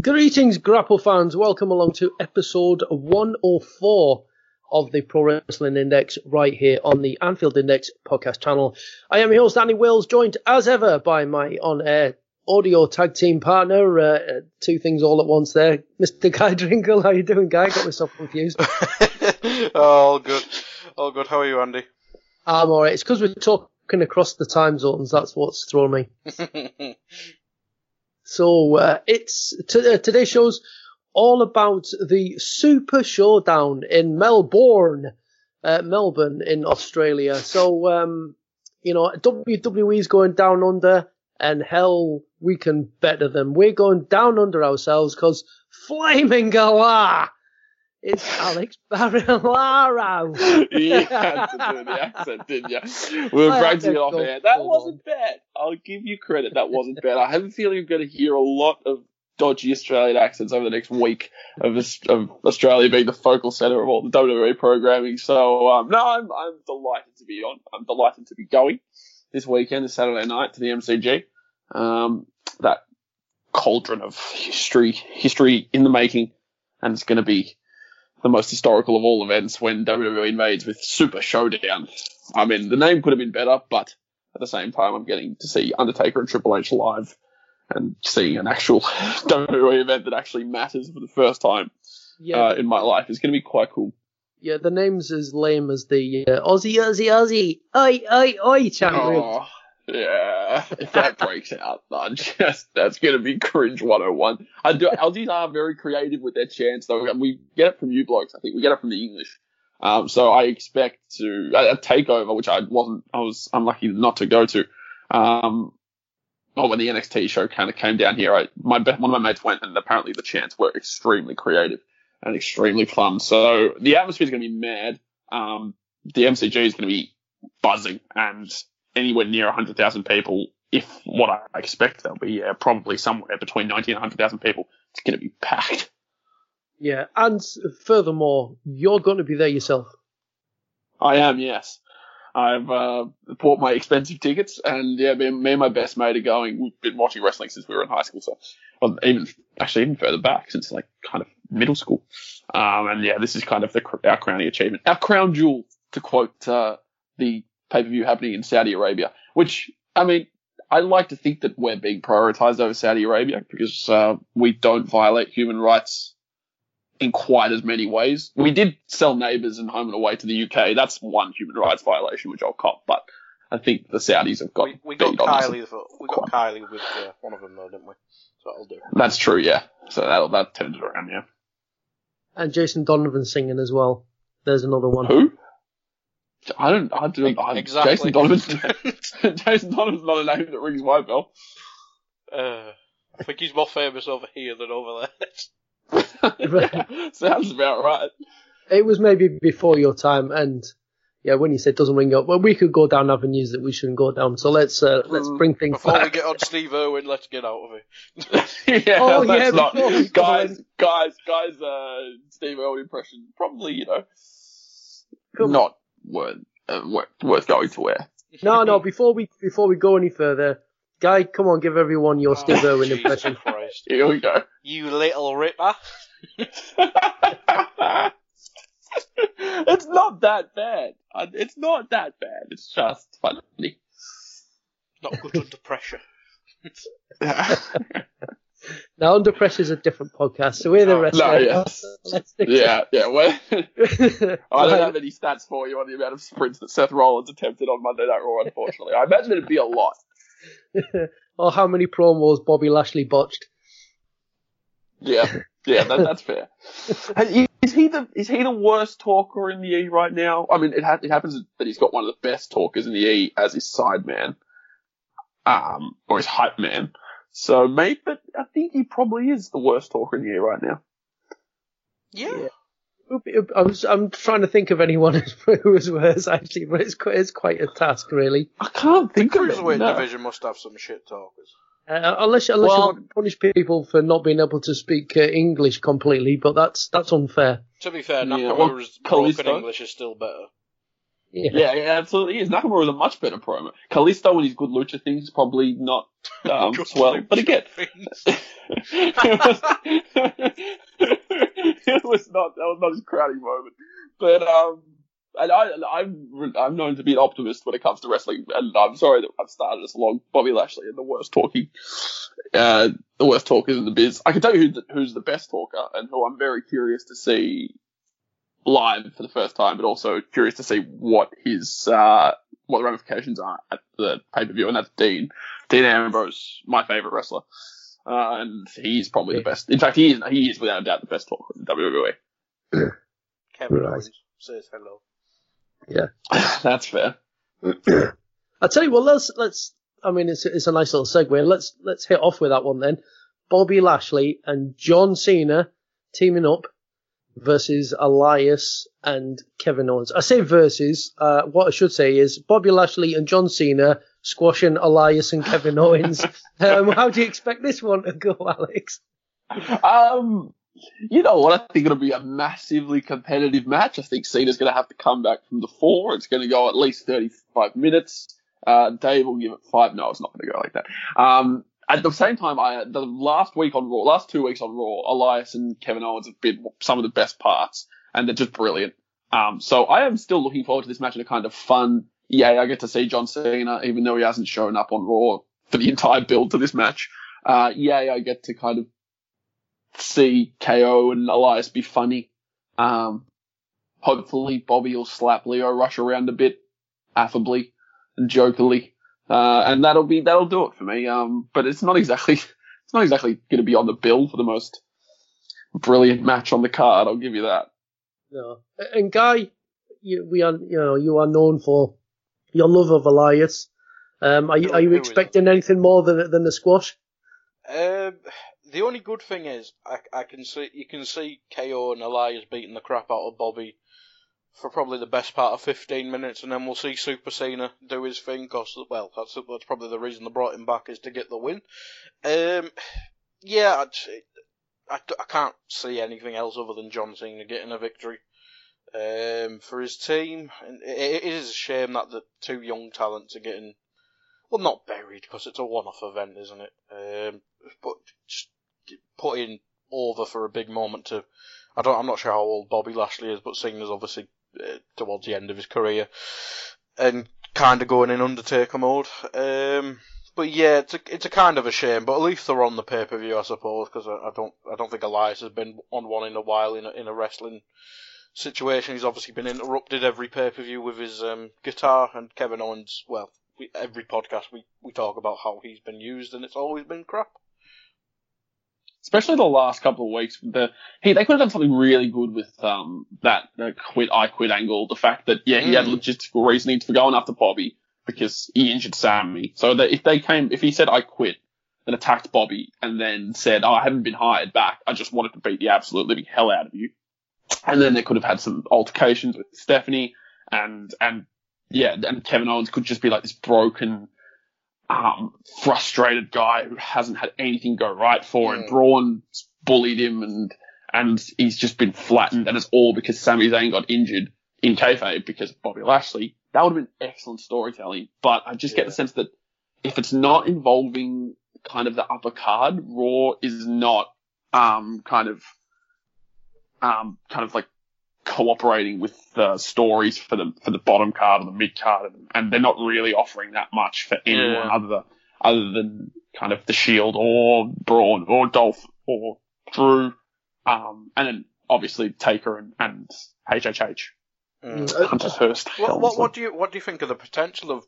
Greetings, Grapple fans. Welcome along to episode 104 of the Pro Wrestling Index right here on the Anfield Index podcast channel. I am your host, Danny Wills, joined as ever by my on air audio tag team partner. Uh, uh, two things all at once there. Mr. Guy Drinkle, how are you doing, Guy? Got myself confused. oh, all good. All good. How are you, Andy? I'm alright. It's because we're talking across the time zones. That's what's thrown me. So uh, it's t- uh, today's show's all about the Super Showdown in Melbourne, uh, Melbourne in Australia. So um, you know WWE's going down under, and hell, we can better them. We're going down under ourselves because Flaming Galah is Alex Barilaro. you had to do the accent, didn't you? We were it off air. That wasn't bad. I'll give you credit. That wasn't bad. I have a feeling I'm going to hear a lot of dodgy Australian accents over the next week of, of Australia being the focal centre of all the WWE programming. So um, no, I'm I'm delighted to be on. I'm delighted to be going this weekend, this Saturday night, to the MCG. Um, that cauldron of history, history in the making, and it's going to be the most historical of all events when WWE invades with Super Showdown. I mean, the name could have been better, but at the same time, I'm getting to see Undertaker and Triple H live and seeing an actual WWE event that actually matters for the first time Yeah, uh, in my life is going to be quite cool. yeah. The name's as lame as the uh, Aussie, Aussie, Aussie, oi, oi, oi chant. Oh, yeah. If that breaks out, I just that's going to be cringe 101. I do. Aussies are very creative with their chants, though. We get it from you blokes. I think we get it from the English. Um, so I expect to a, a takeover, which I wasn't. I was unlucky not to go to. Um, well, when the NXT show kind of came down here, I, my one of my mates went, and apparently the chants were extremely creative and extremely fun. So the atmosphere is going to be mad. Um, the MCG is going to be buzzing, and anywhere near 100,000 people, if what I expect there'll be, yeah, probably somewhere between 90 and 100,000 people. It's going to be packed. Yeah, and furthermore, you're going to be there yourself. I am, yes. I've uh, bought my expensive tickets, and yeah, me, me and my best mate are going. We've been watching wrestling since we were in high school, so well, even actually even further back since like kind of middle school. Um, and yeah, this is kind of the, our crowning achievement, our crown jewel, to quote uh, the pay per view happening in Saudi Arabia. Which I mean, I like to think that we're being prioritized over Saudi Arabia because uh, we don't violate human rights in quite as many ways. We did sell neighbours and home and away to the UK. That's one human rights violation, which I'll cop. But I think the Saudis have got We, we got beat on us. Kylie. for- We got Kylie with uh, one of them though, didn't we? So that'll do. That's true, yeah. So that that turned it around, yeah. And Jason Donovan singing as well. There's another one. Who? I don't. I don't. I, Exactly. Jason Donovan. Jason Donovan's not a name that rings my bell. Uh, I think he's more famous over here than over Yeah, Sounds about right. It was maybe before your time, and yeah, when you said doesn't ring up, well, we could go down avenues that we shouldn't go down. So let's uh, let's Mm, bring things Before we get on Steve Irwin, let's get out of it. yeah, Oh, that's yeah, not, before guys, guys, guys. Uh, Steve Irwin impression probably you know Come- not worth uh, worth, worth going to wear. No, no. Before we before we go any further, Guy, come on, give everyone your Steve Oh, Irwin impression. Christ. Here we go. You little ripper. it's not that bad. It's not that bad. It's just funny. Not good under pressure. Now, Under Pressure is a different podcast, so we're the rest. no, of yes. Let's stick to yeah, yeah. Well, I don't have any stats for you on the amount of sprints that Seth Rollins attempted on Monday Night Raw. Unfortunately, I imagine it'd be a lot. or how many promos Bobby Lashley botched. Yeah, yeah, that, that's fair. Hey, Is he the is he the worst talker in the E right now? I mean, it, ha- it happens that he's got one of the best talkers in the E as his side man, um, or his hype man. So maybe, but I think he probably is the worst talker in the E right now. Yeah. I was, I'm trying to think of anyone who was worse, actually, but it's quite, it's quite a task, really. I can't think of it. Cruiserweight no. division must have some shit talkers. Uh, unless unless Well- you want to punish people for not being able to speak uh, English completely, but that's that's unfair. To be fair, Yeah, Nakamura's well, broken English is still better. Yeah. Yeah, yeah, absolutely is. Nakamura is a much better promo. Kalisto and his good lucha things is probably not um, Good swell, but again, it was it was not that was not his crowning moment. But um, and I I'm I'm known to be an optimist when it comes to wrestling, and I'm sorry that I've started this along. Bobby Lashley and the worst talking, uh, the worst talkers in the biz. I can tell you who the, who's the best talker, and who I'm very curious to see live for the first time, but also curious to see what his uh what the ramifications are at the pay per view, and that's Dean. Dean Ambrose, my favorite wrestler. Uh, and he's probably the best. In fact, he is, he is without a doubt the best talker in WWE. Kevin Right. Owens says hello. Yeah, that's fair. I tell you what, let's let's. I mean, it's it's a nice little segue. Let's let's hit off with that one then. Bobby Lashley and John Cena teaming up versus Elias and Kevin Owens. I say versus. Uh, what I should say is Bobby Lashley and John Cena squashing Elias and Kevin Owens. um, how do you expect this one to go, Alex? Um, you know what? I think it'll be a massively competitive match. I think Cena's going to have to come back from the four. It's going to go at least 35 minutes. Uh, Dave will give it five. No, it's not going to go like that. Um, at the same time, I the last week on Raw, last two weeks on Raw, Elias and Kevin Owens have been some of the best parts, and they're just brilliant. Um, so I am still looking forward to this match in a kind of fun. Yeah, I get to see John Cena, even though he hasn't shown up on Raw for the entire build to this match. Uh, yeah, I get to kind of see KO and Elias be funny. Um, hopefully Bobby will slap Lio Rush around a bit, affably and jokily. Uh, and that'll be, that'll do it for me. Um, but it's not exactly, it's not exactly going to be on the bill for the most brilliant match on the card. I'll give you that. No. And Guy, you, we are, you know, you are known for your love of Elias. Um, are you, are you who is expecting anything more than than the squash? Um, the only good thing is I, I can see you can see KO and Elias beating the crap out of Bobby for probably the best part of 15 minutes, and then we'll see Super Cena do his thing. Cause well, that's that's probably the reason they brought him back is to get the win. Um, yeah, I'd, I, I can't see anything else other than John Cena getting a victory. Um, for his team, and it, it is a shame that the two young talents are getting well, not buried because it's a one-off event, isn't it? Um, but just putting over for a big moment to. I don't. I'm not sure how old Bobby Lashley is, but Cena's obviously uh, towards the end of his career and kind of going in Undertaker mode. Um, but yeah, it's a it's a kind of a shame. But at least they're on the pay per view, I suppose, because I, I don't I don't think Elias has been on one in a while in a, in a wrestling situation. He's obviously been interrupted every pay per view with his um, guitar, and Kevin Owens. Well, we, every podcast we we talk about how he's been used, and it's always been crap. Especially the last couple of weeks. The he they could have done something really good with um that uh, quit I quit angle. The fact that yeah he had Mm. logistical reasoning for going after Bobby because he injured Sami. So that if they came if he said I quit and attacked Bobby and then said oh I haven't been hired back I just wanted to beat the absolute living hell out of you, and then they could have had some altercations with Stephanie and and yeah and Kevin Owens could just be like this broken um, frustrated guy who hasn't had anything go right for him. Mm. Braun's bullied him and and he's just been flattened, and it's all because Sami Zayn got injured in kayfabe because of Bobby Lashley that would have been excellent storytelling. But I just get the sense that if it's not involving kind of the upper card, Raw is not um kind of um kind of like cooperating with the stories for the for the bottom card or the mid card, and, and they're not really offering that much for anyone Yeah. other than other than kind of the Shield or Braun or Dolph or Drew, um, and then obviously Taker and, and HHH. Mm. Uh, Hunter Hearst. What, what, what do you what do you think of the potential of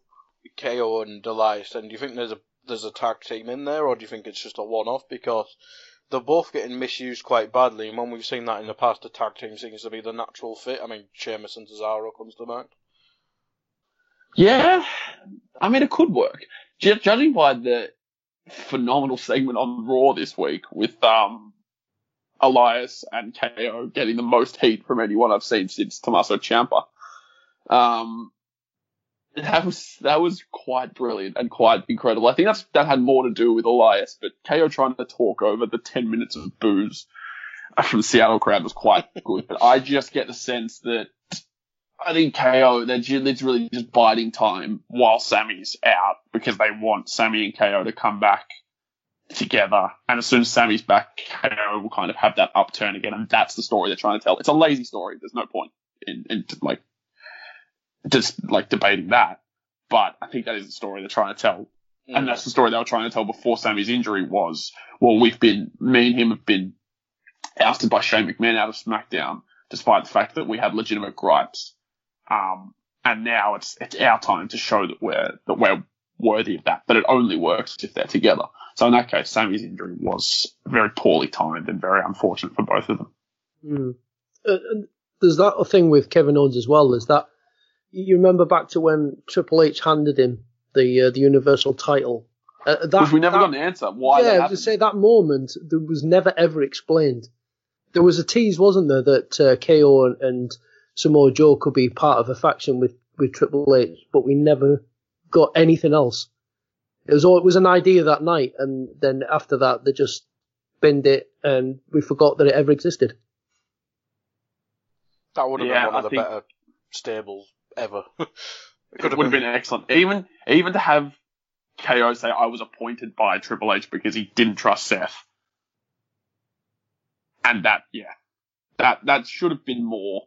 KO and Elias? And do you think there's a there's a tag team in there, or do you think it's just a one off? Because they're both getting misused quite badly, and when we've seen that in the past, the tag team seems to be the natural fit. I mean, Sheamus and Cesaro comes to mind. Yeah, I mean, it could work. Ju- Judging by the phenomenal segment on Raw this week with um, Elias and KO getting the most heat from anyone I've seen since Tommaso Ciampa, um, that was that was quite brilliant and quite incredible. I think that's that had more to do with Elias, but KO trying to talk over the ten minutes of booze from the Seattle crowd was quite good. But I just get the sense that I think KO, they're literally just biding time while Sami's out because they want Sami and KO to come back together. And as soon as Sami's back, KO will kind of have that upturn again. And that's the story they're trying to tell. It's a lazy story. There's no point in, in like, just like debating that. But I think that is the story they're trying to tell. And that's the story they were trying to tell before Sami's injury was, well, we've been, me and him have been ousted by Shane McMahon out of SmackDown, despite the fact that we had legitimate gripes. Um, and now it's it's our time to show that we're that we're worthy of that. But it only works if they're together. So in that case, Sami's injury was very poorly timed and very unfortunate for both of them. Mm. Uh, and there's that thing with Kevin Owens as well. Is that you remember back to when Triple H handed him the uh, the Universal title? Uh, that, Because we never that, got an answer why yeah, that to say that moment there was never ever explained. There was a tease, wasn't there, that uh, KO and, and Samoa Joe could be part of a faction with, with Triple H, but we never got anything else. It was all it was an idea that night, and then after that they just binned it, and we forgot that it ever existed. That would have Yeah, been one I of the think- better stables ever. It would have been excellent. Even even to have KO say I was appointed by Triple H because he didn't trust Seth. And that, yeah, that that should have been more.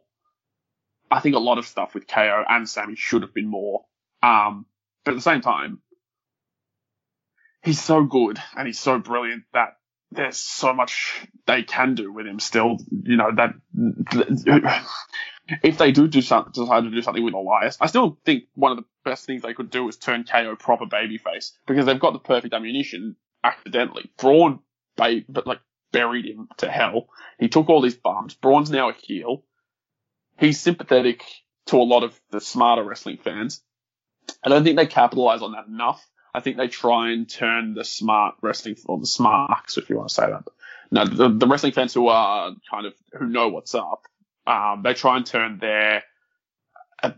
I think a lot of stuff with KO and Sami should have been more. Um, but at the same time, he's so good and he's so brilliant that there's so much they can do with him still. You know that if they do do some, decide to do something with Elias, I still think one of the best things they could do is turn KO proper babyface because they've got the perfect ammunition accidentally. Braun, ba- but like buried him to hell. He took all these bumps. Braun's now a heel. He's sympathetic to a lot of the smarter wrestling fans. I don't think they capitalize on that enough. I think they try and turn the smart wrestling, or the smarks, if you want to say that. No, the, the wrestling fans who are kind of, who know what's up, um, they try and turn their uh,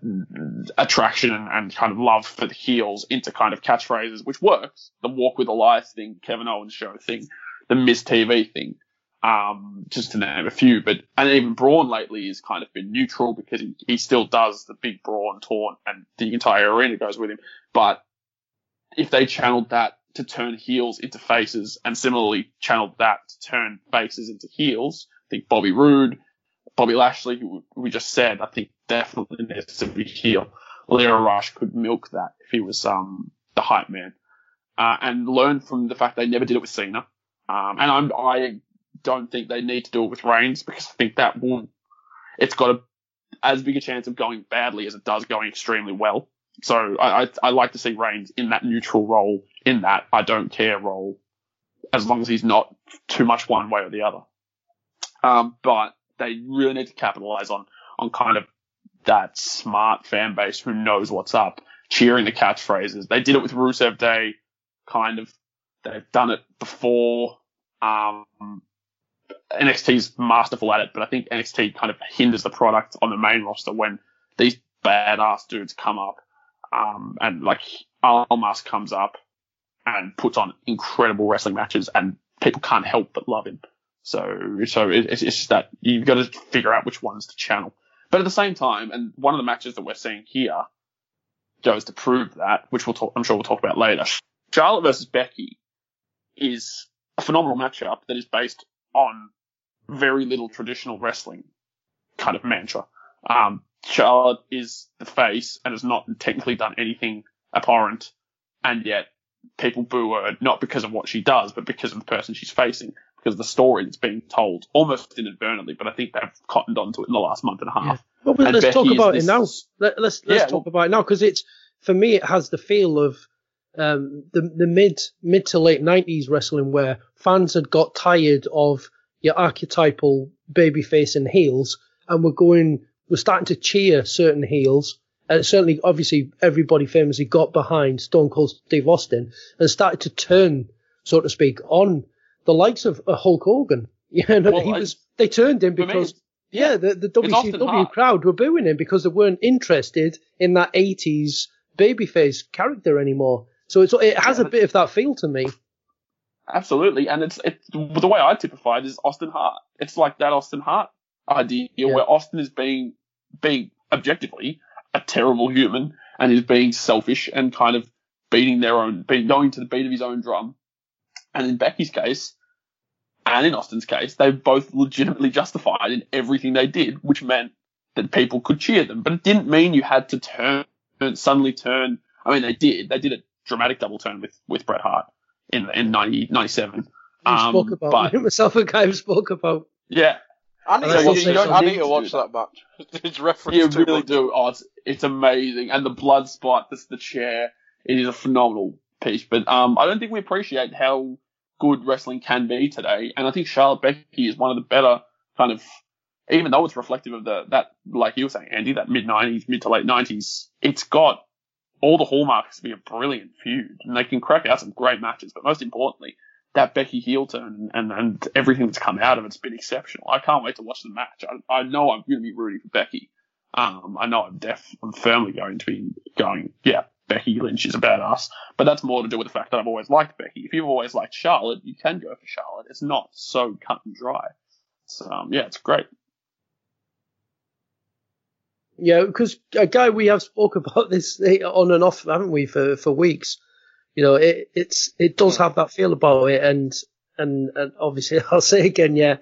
attraction and, and kind of love for the heels into kind of catchphrases, which works. The walk with Elias thing, Kevin Owens show thing, the Miz TV thing, um, just to name a few. But and even Braun lately has kind of been neutral because he, he still does the big Braun taunt and the entire arena goes with him. But if they channeled that to turn heels into faces and similarly channeled that to turn faces into heels, I think Bobby Roode, Bobby Lashley, who we just said, I think definitely needs to be heel. Lio Rush could milk that if he was um, the hype man, uh, and learn from the fact they never did it with Cena. Um, and I'm, I don't think they need to do it with Reigns because I think that will, it's got a, as big a chance of going badly as it does going extremely well. So I, I, I like to see Reigns in that neutral role, in that I don't care role, as long as he's not too much one way or the other. Um, but they really need to capitalize on, on kind of that smart fan base who knows what's up, cheering the catchphrases. They did it with Rusev Day, kind of. They've done it before. Um, NXT's masterful at it, but I think NXT kind of hinders the product on the main roster when these badass dudes come up, um, and like Almas comes up and puts on incredible wrestling matches, and people can't help but love him. So, so it, it's, just that you've got to figure out which ones to channel. But at the same time, and one of the matches that we're seeing here, goes to prove that, which we'll talk, I'm sure we'll talk about later. Charlotte versus Becky is a phenomenal matchup that is based on very little traditional wrestling kind of mantra. Um, Charlotte is the face and has not technically done anything abhorrent, and yet people boo her not because of what she does, but because of the person she's facing, because of the story that's being told, almost inadvertently. But I think they've cottoned onto it in the last month and a half. Well, but And let's talk about it now. Let, let's let's Yeah, talk about it now because it's for me it has the feel of um, the the mid mid to late nineties wrestling where fans had got tired of your archetypal babyface and heels and were going we're starting to cheer certain heels. And certainly, obviously, everybody famously got behind Stone Cold Steve Austin and started to turn, so to speak, on the likes of uh, Hulk Hogan. Yeah, no, Well, he I- was. They turned him because it's- yeah, the, the WCW crowd were booing him because they weren't interested in that 80s babyface character anymore. So it's, it has a bit of that feel to me. Absolutely, and it's it's the way I typify it is Austin Hart. It's like that Austin Hart idea where Austin is being being objectively a terrible human and is being selfish and kind of beating their own, being going to the beat of his own drum. And in Becky's case, and in Austin's case, they both legitimately justified in everything they did, which meant that people could cheer them. But it didn't mean you had to turn suddenly turn. I mean, they did. They did a dramatic double turn with with Bret Hart in in 90, 97. We Um, spoke about but myself and Guy spoke about. yeah, I need, to watch, it's I need to watch that match. it's referenced you really much. do. Oh, it's, it's amazing, and the blood spot, this the chair, it is a phenomenal piece. But um, I don't think we appreciate how good wrestling can be today, and I think Charlotte Becky is one of the better kind of, even though it's reflective of the that like you were saying, Andy, that mid '90s, mid to late '90s, it's got all the hallmarks to be a brilliant feud, and they can crack out some great matches. But most importantly, that Becky heel turn and, and everything that's come out of it's been exceptional. I can't wait to watch the match. I, I know I'm going to be rooting for Becky. Um, I know I'm def, I'm firmly going to be going, yeah, Becky Lynch is a badass. But that's more to do with the fact that I've always liked Becky. If you've always liked Charlotte, you can go for Charlotte. It's not so cut and dry. So, um, yeah, it's great. Yeah, because a guy we have spoke about this on and off, haven't we, for for weeks? You know, it it's it does have that feel about it, and and, and obviously I'll say again, yeah,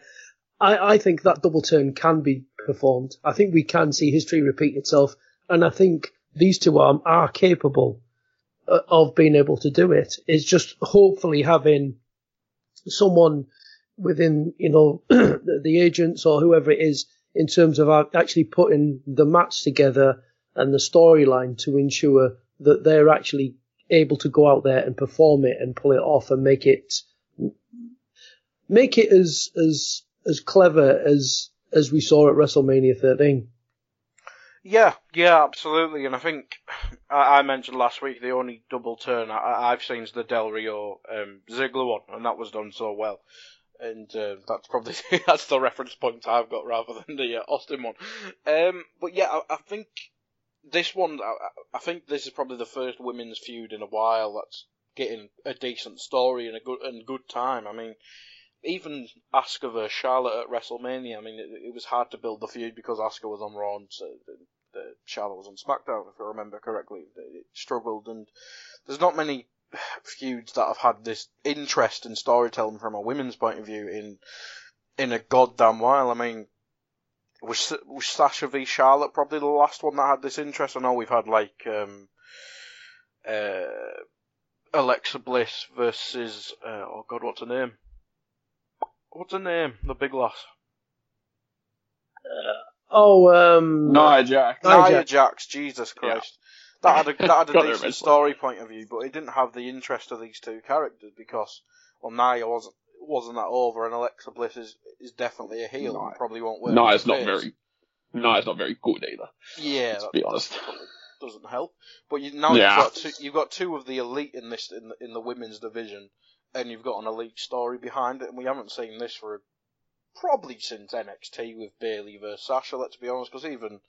I I think that double turn can be performed. I think we can see history repeat itself, and I think these two are are capable uh, of being able to do it. It's just hopefully having someone within, you know, the, the agents or whoever it is in terms of actually putting the match together and the storyline to ensure that they're actually able to go out there and perform it and pull it off and make it make it as as as clever as as we saw at WrestleMania 13. Yeah, yeah, absolutely. And I think I, I mentioned last week the only double turn I, I've seen is the Del Rio um, Ziggler one, and that was done so well. And uh, that's probably that's the reference point I've got rather than the uh, Austin one. Um, but yeah, I, I think this one, I, I think this is probably the first women's feud in a while that's getting a decent story and a good and good time. I mean, even Asuka versus Charlotte at WrestleMania. I mean, it, it was hard to build the feud because Asuka was on Raw and so the, the Charlotte was on SmackDown, if I remember correctly. It, it struggled, and there's not many feuds that have had this interest in storytelling from a women's point of view in in a goddamn while. I mean, was was Sasha v Charlotte probably the last one that had this interest? I know we've had like um, uh, Alexa Bliss versus uh, oh god, what's her name? What's her name? The big lass. Oh, um, Nia Jax. Nia Nia Jax. Jax, Jesus Christ. That had a that had a decent eventually. story point of view, but it didn't have the interest of these two characters because well Nia wasn't wasn't that over and Alexa Bliss is is definitely a heel and probably won't work. No, it's not face. very, Nia's not very good either. Yeah, Let's be honest. doesn't help. But you, now Yeah. you've got two, you've got two of the elite in this in the, in the women's division, and you've got an elite story behind it, and we haven't seen this for probably since NXT with Bayley versus Sasha. Let's be honest, because even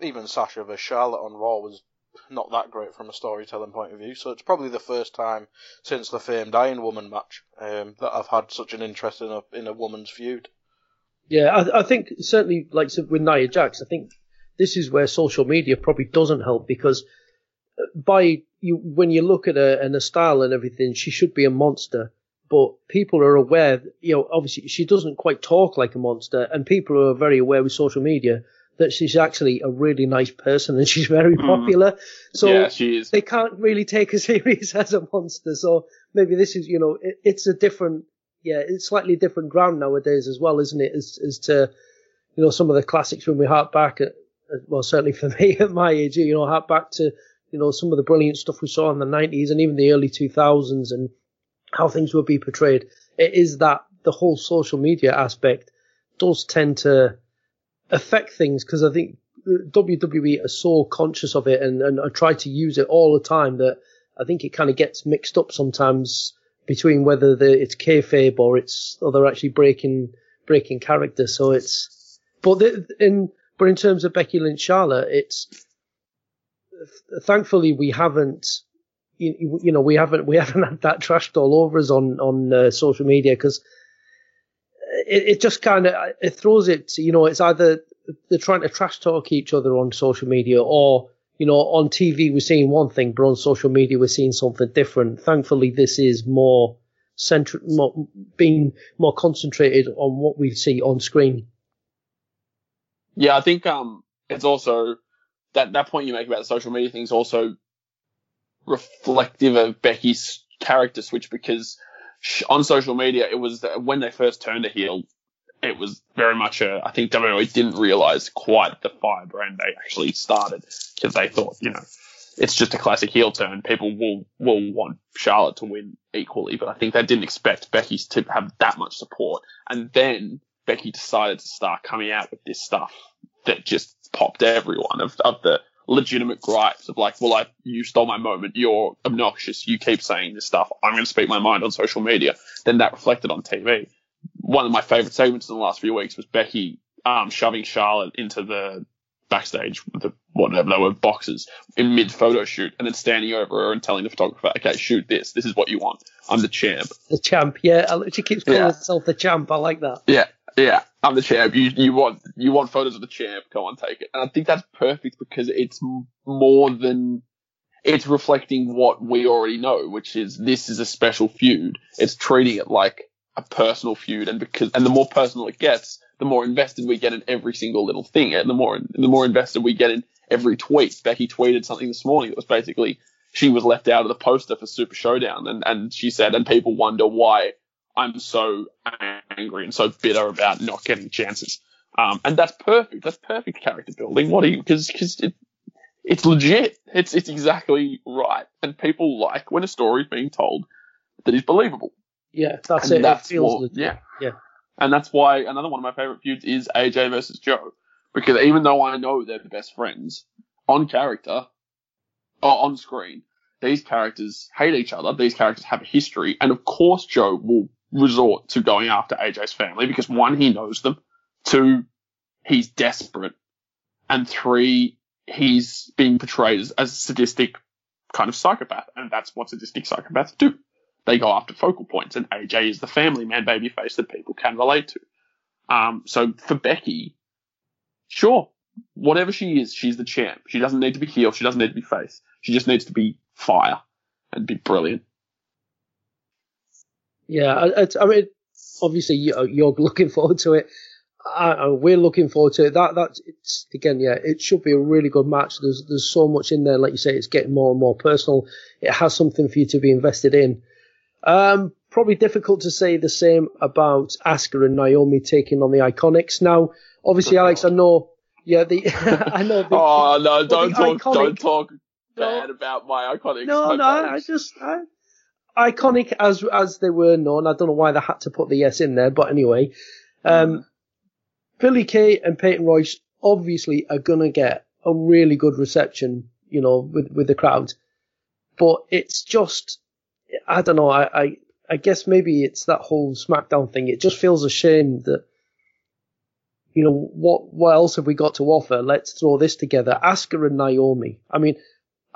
even Sasha versus Charlotte on Raw was not that great from a storytelling point of view. So it's probably the first time since the famed Iron Woman match um, that I've had such an interest in a in a woman's feud. Yeah, I, I think certainly, like with Nia Jax, I think this is where social media probably doesn't help because by you when you look at her and her style and everything, she should be a monster. But people are aware, you know, obviously she doesn't quite talk like a monster, and people are very aware with social media that she's actually a really nice person and she's very hmm. popular. So yeah, she is. they can't really take her serious as a monster. So maybe this is, you know, it, it's a different, yeah, it's slightly different ground nowadays as well, isn't it? As, as to, you know, some of the classics when we hark back at, well, certainly for me at my age, you know, hark back to, you know, some of the brilliant stuff we saw in the 90s and even the early 2000s and how things would be portrayed. It is that the whole social media aspect does tend to affect things because I think WWE are so conscious of it and, and, I try to use it all the time that I think it kind of gets mixed up sometimes between whether the, it's kayfabe or it's or they're actually breaking breaking character. So it's but the, in but in terms of Becky Lynch Charlotte, it's thankfully we haven't you, you know we haven't we haven't had that trashed all over us on on uh, social media because it, it just kind of it throws it. You know, it's either they're trying to trash talk each other on social media, or you know, on TV we're seeing one thing, but on social media we're seeing something different. Thankfully, this is more central, more, being more concentrated on what we see on screen. Yeah, I think um, it's also that that point you make about the social media thing is also reflective of Becky's character switch because on social media, it was when they first turned a heel, it was very much a. I think WWE didn't realize quite the firebrand they actually started because they thought, you know, it's just a classic heel turn. People will will want Charlotte to win equally, but I think they didn't expect Becky to have that much support. And then Becky decided to start coming out with this stuff that just popped everyone of, of the legitimate gripes of like, well, I, you stole my moment. You're obnoxious. You keep saying this stuff. I'm going to speak my mind on social media. Then that reflected on TV. One of my favorite segments in the last few weeks was Becky um, shoving Charlotte into the backstage with the whatever they were boxes in mid photo shoot and then standing over her and telling the photographer, okay, shoot this. This is what you want. I'm the champ. The champ, yeah. She keeps calling yeah. herself the champ. I like that. Yeah. Yeah, I'm the champ. You you want you want photos of the champ? Go on, take it. And I think that's perfect because it's more than it's reflecting what we already know, which is this is a special feud. It's treating it like a personal feud, and because and the more personal it gets, the more invested we get in every single little thing, and the more the more invested we get in every tweet. Becky tweeted something this morning that was basically she was left out of the poster for Super Showdown, and and she said, and people wonder why I'm so angry and so bitter about not getting chances. Um, and that's perfect. That's perfect character building. What do you, cause, cause it, it's legit. It's, it's exactly right. And people like when a story is being told that is believable. Yeah, that's and it. That's it what, legit. Yeah. Yeah. And that's why another one of my favorite feuds is AJ versus Joe. Because even though I know they're the best friends, on character, or on screen, these characters hate each other. These characters have a history. And of course, Joe will resort to going after AJ's family because one, he knows them. Two, he's desperate. And three, he's being portrayed as, as a sadistic kind of psychopath. And that's what sadistic psychopaths do. They go after focal points and AJ is the family man baby face that people can relate to. Um, so for Becky, sure, whatever she is, she's the champ. She doesn't need to be heel. She doesn't need to be face. She just needs to be fire and be brilliant. Yeah, I, I mean, obviously you're looking forward to it. I, we're looking forward to it. That that's it's again, yeah, it should be a really good match. There's there's so much in there, like you say, it's getting more and more personal. It has something for you to be invested in. Um, probably difficult to say the same about Asuka and Naomi taking on the Iconics. Now, obviously, Alex, I know, yeah, the I know. The, oh no, don't talk, iconic, don't talk bad no, about my Iconics. No, no, I just I, iconic as as they were known. I don't know why they had to put the yes in there, but anyway, um, Billie Kay and Peyton Royce obviously are gonna get a really good reception, you know, with with the crowd. But it's just, I don't know. I, I I guess maybe it's that whole SmackDown thing. It just feels a shame that. You know what? What else have we got to offer? Let's throw this together. Asuka and Naomi. I mean,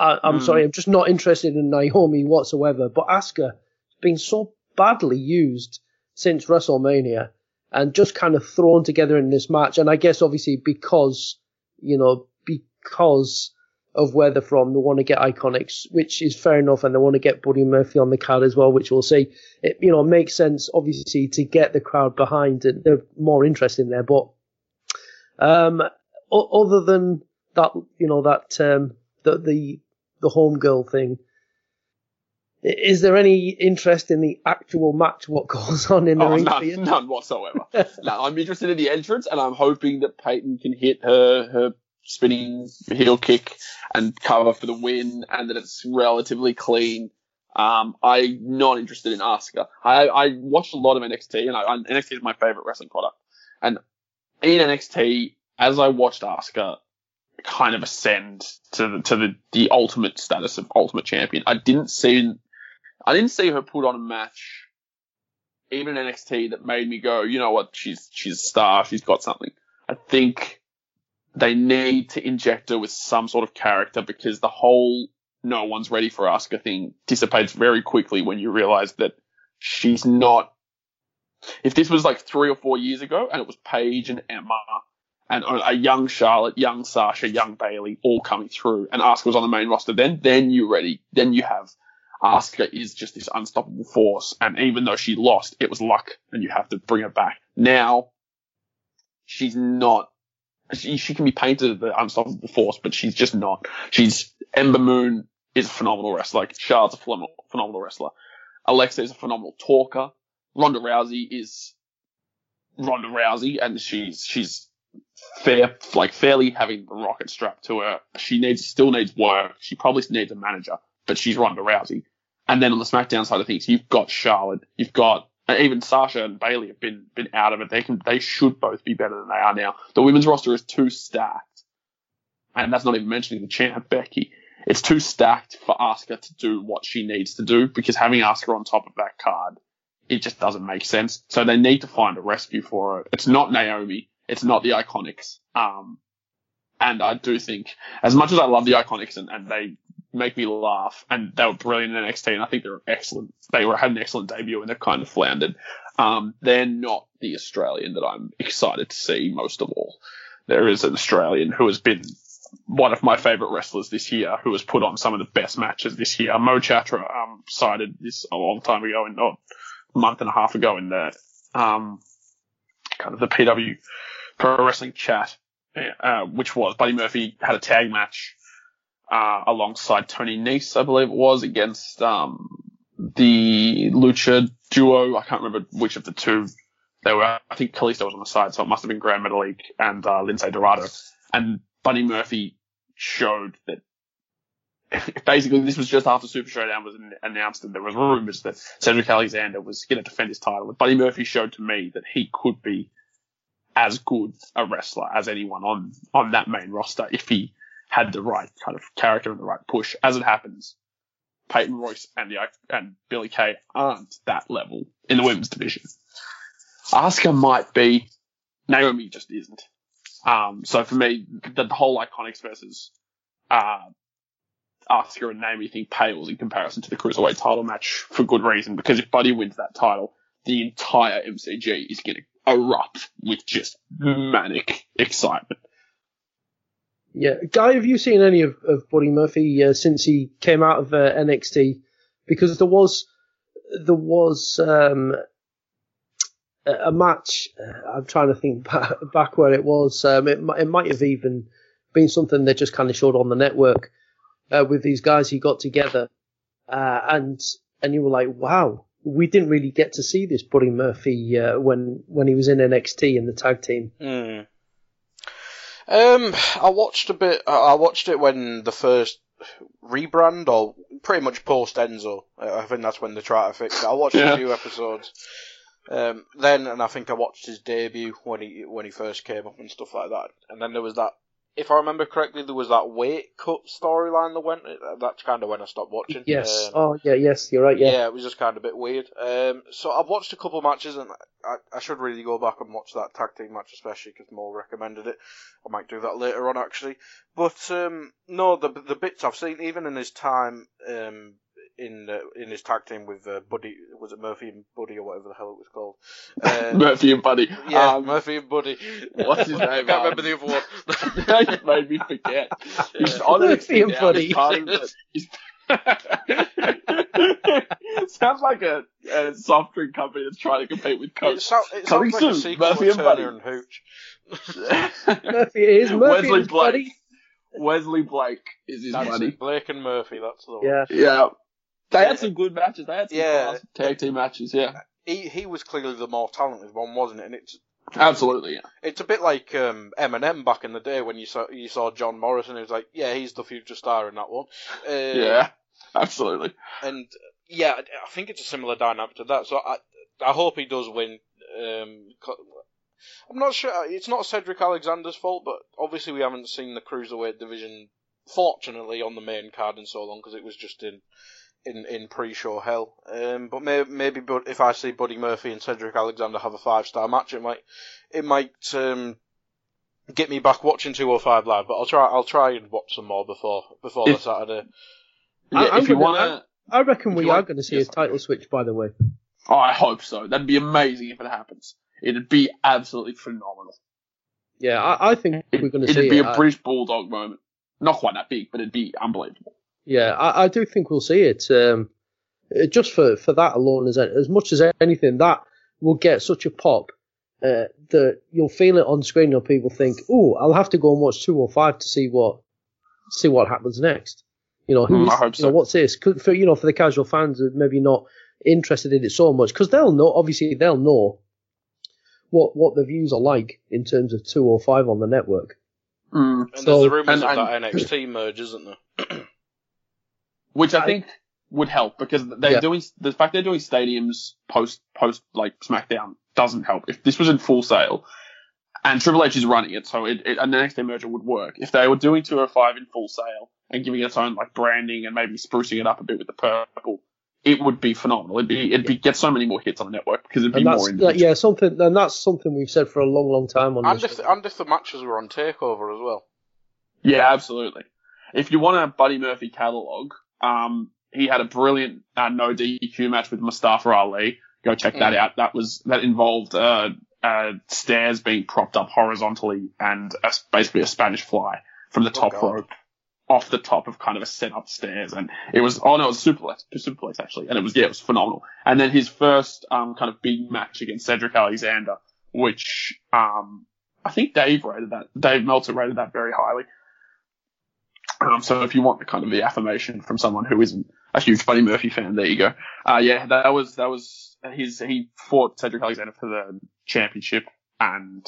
I, am mm. sorry, I'm just not interested in Naomi whatsoever. But Asuka has been so badly used since WrestleMania and just kind of thrown together in this match. And I guess obviously because, you know, because of where they're from. They want to get iconics, which is fair enough, and they want to get Buddy Murphy on the card as well, which we'll see. It you know makes sense obviously to get the crowd behind and they're more interested in there. But um, o- other than that, you know that um, the the the homegirl thing. Is there any interest in the actual match? What goes on in the Oh, ring? none, none whatsoever. no, I'm interested in the entrance, and I'm hoping that Peyton can hit her her spinning heel kick and cover for the win, and that it's relatively clean. Um, I'm not interested in Asuka. I, I watched a lot of NXT, and I, I, NXT is my favorite wrestling product. And in NXT, as I watched Asuka kind of ascend to the, to the, the ultimate status of ultimate champion, I didn't see I didn't see her put on a match even in NXT that made me go, you know what, she's she's a star, she's got something. I think they need to inject her with some sort of character because the whole no one's ready for Asuka thing dissipates very quickly when you realize that she's not. If this was like three or four years ago and it was Paige and Emma and a young Charlotte, young Sasha, young Bayley all coming through and Asuka was on the main roster, then then you're ready. Then you have Asuka is just this unstoppable force, and even though she lost, it was luck, and you have to bring her back. Now, she's not. She, she can be painted as the unstoppable force, but she's just not. She's Ember Moon is a phenomenal wrestler. Like Charlotte's a phenomenal, phenomenal wrestler. Alexa is a phenomenal talker. Ronda Rousey is Ronda Rousey, and she's she's fair, like fairly having the rocket strapped to her. She needs still needs work. She probably needs a manager, but she's Ronda Rousey. And then on the SmackDown side of things, you've got Charlotte, you've got even Sasha and Bayley have been been out of it. They can they should both be better than they are now. The women's roster is too stacked, and that's not even mentioning the champ Becky. It's too stacked for Asuka to do what she needs to do because having Asuka on top of that card, it just doesn't make sense. So they need to find a rescue for her. It's not Naomi. It's not the Iconics. Um, and I do think, as much as I love the Iconics and, and they make me laugh, and they were brilliant in NXT, and I think they're excellent. They were had an excellent debut, and they've kind of floundered. Um, they're not the Australian that I'm excited to see most of all. There is an Australian who has been one of my favourite wrestlers this year, who has put on some of the best matches this year. Mo Chatra um, cited this a long time ago, and not a month and a half ago, in the um, kind of the PW Pro Wrestling chat, uh, which was Buddy Murphy had a tag match uh, alongside Tony Nese, I believe it was, against um, the Lucha duo. I can't remember which of the two they were. I think Kalisto was on the side, so it must have been Gran Metalik and uh, Lince Dorado. And Buddy Murphy showed that basically this was just after Super Showdown was announced and there was rumors that Cedric Alexander was going to defend his title. But Buddy Murphy showed to me that he could be as good a wrestler as anyone on, on that main roster if he had the right kind of character and the right push. As it happens, Peyton Royce and the and Billie Kay aren't that level in the women's division. Asuka might be, Naomi just isn't. Um, so for me, the, whole Iconics versus uh, Asuka and Naomi thing pales in comparison to the cruiserweight title match for good reason. Because if Buddy wins that title, the entire MCG is going to erupt with just manic excitement. Yeah, Guy, have you seen any of, of Buddy Murphy uh, since he came out of uh, NXT? Because there was there was um, a match. Uh, I'm trying to think back, back where it was. Um, it, it might have even been something they just kind of showed on the network uh, with these guys he got together, uh, and and you were like, wow, we didn't really get to see this Buddy Murphy uh, when when he was in NXT in the tag team. Hmm. Um, I watched a bit. I I watched it when the first rebrand, or pretty much post Enzo. I think that's when they try to fix it. I watched Yeah. a few episodes. Um, then, and I think I watched his debut when he when he first came up and stuff like that. And then there was that. If I remember correctly, there was that weight cut storyline that went. uh, That's kind of when I stopped watching. Yes. Um, oh yeah. Yes. You're right. yeah. Yeah. it was just kind of a bit weird. Um, so I've watched a couple matches, and I, I should really go back and watch that tag team match, especially because Mo recommended it. I might do that later on, actually. But um, no, the the bits I've seen, even in his time um, in uh, in his tag team with uh, Buddy. Was it Murphy and Buddy or whatever the hell it was called? Uh, Murphy and Buddy. yeah, Um, Murphy and Buddy. what's his name? I can't remember the other one. you made me forget. He's Yeah. Murphy and Buddy. he's part of it. Sounds like a, a soft drink company that's trying to compete with Coke. It, so, it Coming sounds like a soon, sequel Murphy and Buddy. And Hooch. Murphy is Murphy Wesley and Blake. Buddy. Wesley Blake is his That's buddy. it, Blake and Murphy. That's the one. Yeah. Yeah. They had some good matches. They had some Yeah. class tag team matches. Yeah. He he was clearly the more talented one, wasn't it? And it's Absolutely. Yeah. it's a bit like um, MNM back in the day when you saw you saw John Morrison. It was like, yeah, he's the future star in that one. Uh, Yeah. Absolutely. and yeah, I I think it's a similar dynamic to that. So I I hope he does win. Um, I'm not sure. It's not Cedric Alexander's fault, but obviously we haven't seen the cruiserweight division, fortunately, on the main card in so long because it was just in in, in pre-show hell. Um, but may, maybe, but if I see Buddy Murphy and Cedric Alexander have a five-star match, it might it might um, get me back watching 205 live. But I'll try I'll try and watch some more before before the Saturday. Yeah, I- I'm if you gonna- want to, I reckon If we you are want- going to see yes. a title switch. By the way. oh, I hope so. That'd be amazing if it happens. It'd be absolutely phenomenal. Yeah, I, I think It, we're going to see it'd be it. a I- British bulldog moment. Not quite that big, but it'd be unbelievable. Yeah, I, I do think we'll see it. Um, uh, just for, for that alone, as as much as anything, that will get such a pop uh, that you'll feel it on screen, and people think, "Oh, I'll have to go and watch two or five to see what see what happens next." You know, who's Mm, I hope you know so. what's this? For you know, for the casual fans who maybe not interested in it so much, because they'll know. Obviously, they'll know what what the views are like in terms of two or five on the network. Mm. And So- there's the rumours of that NXT merge, isn't there? Which I I- think would help because they're Yeah. doing the fact they're doing stadiums post post like SmackDown doesn't help. If this was in Full Sail, and Triple H is running it, so it, it an NXT merger would work. If they were doing 205 in Full Sail and giving it its own like branding and maybe sprucing it up a bit with the purple, it would be phenomenal. It'd be it'd be get so many more hits on the network because it'd be And more that's individual. that, yeah, something, and that's something we've said for a long, long time on And this. if, and if the matches were on Takeover as well. Yeah, absolutely. If you want a Buddy Murphy catalog, um, he had a brilliant uh, no DQ match with Mustafa Ali. Go check that Mm. out. That was that involved uh, uh, stairs being propped up horizontally and a, basically a Spanish fly from the Oh, top God. rope off the top of kind of a set up stairs. And it was oh no, it was superplex, superplex actually, and it was yeah, it was phenomenal. And then his first um, kind of big match against Cedric Alexander, which um, I think Dave rated that. Dave Meltzer rated that very highly. Um, so if you want the kind of the affirmation from someone who isn't a huge Buddy Murphy fan, there you go. Uh, yeah, that was that was his. He fought Cedric Alexander for the championship and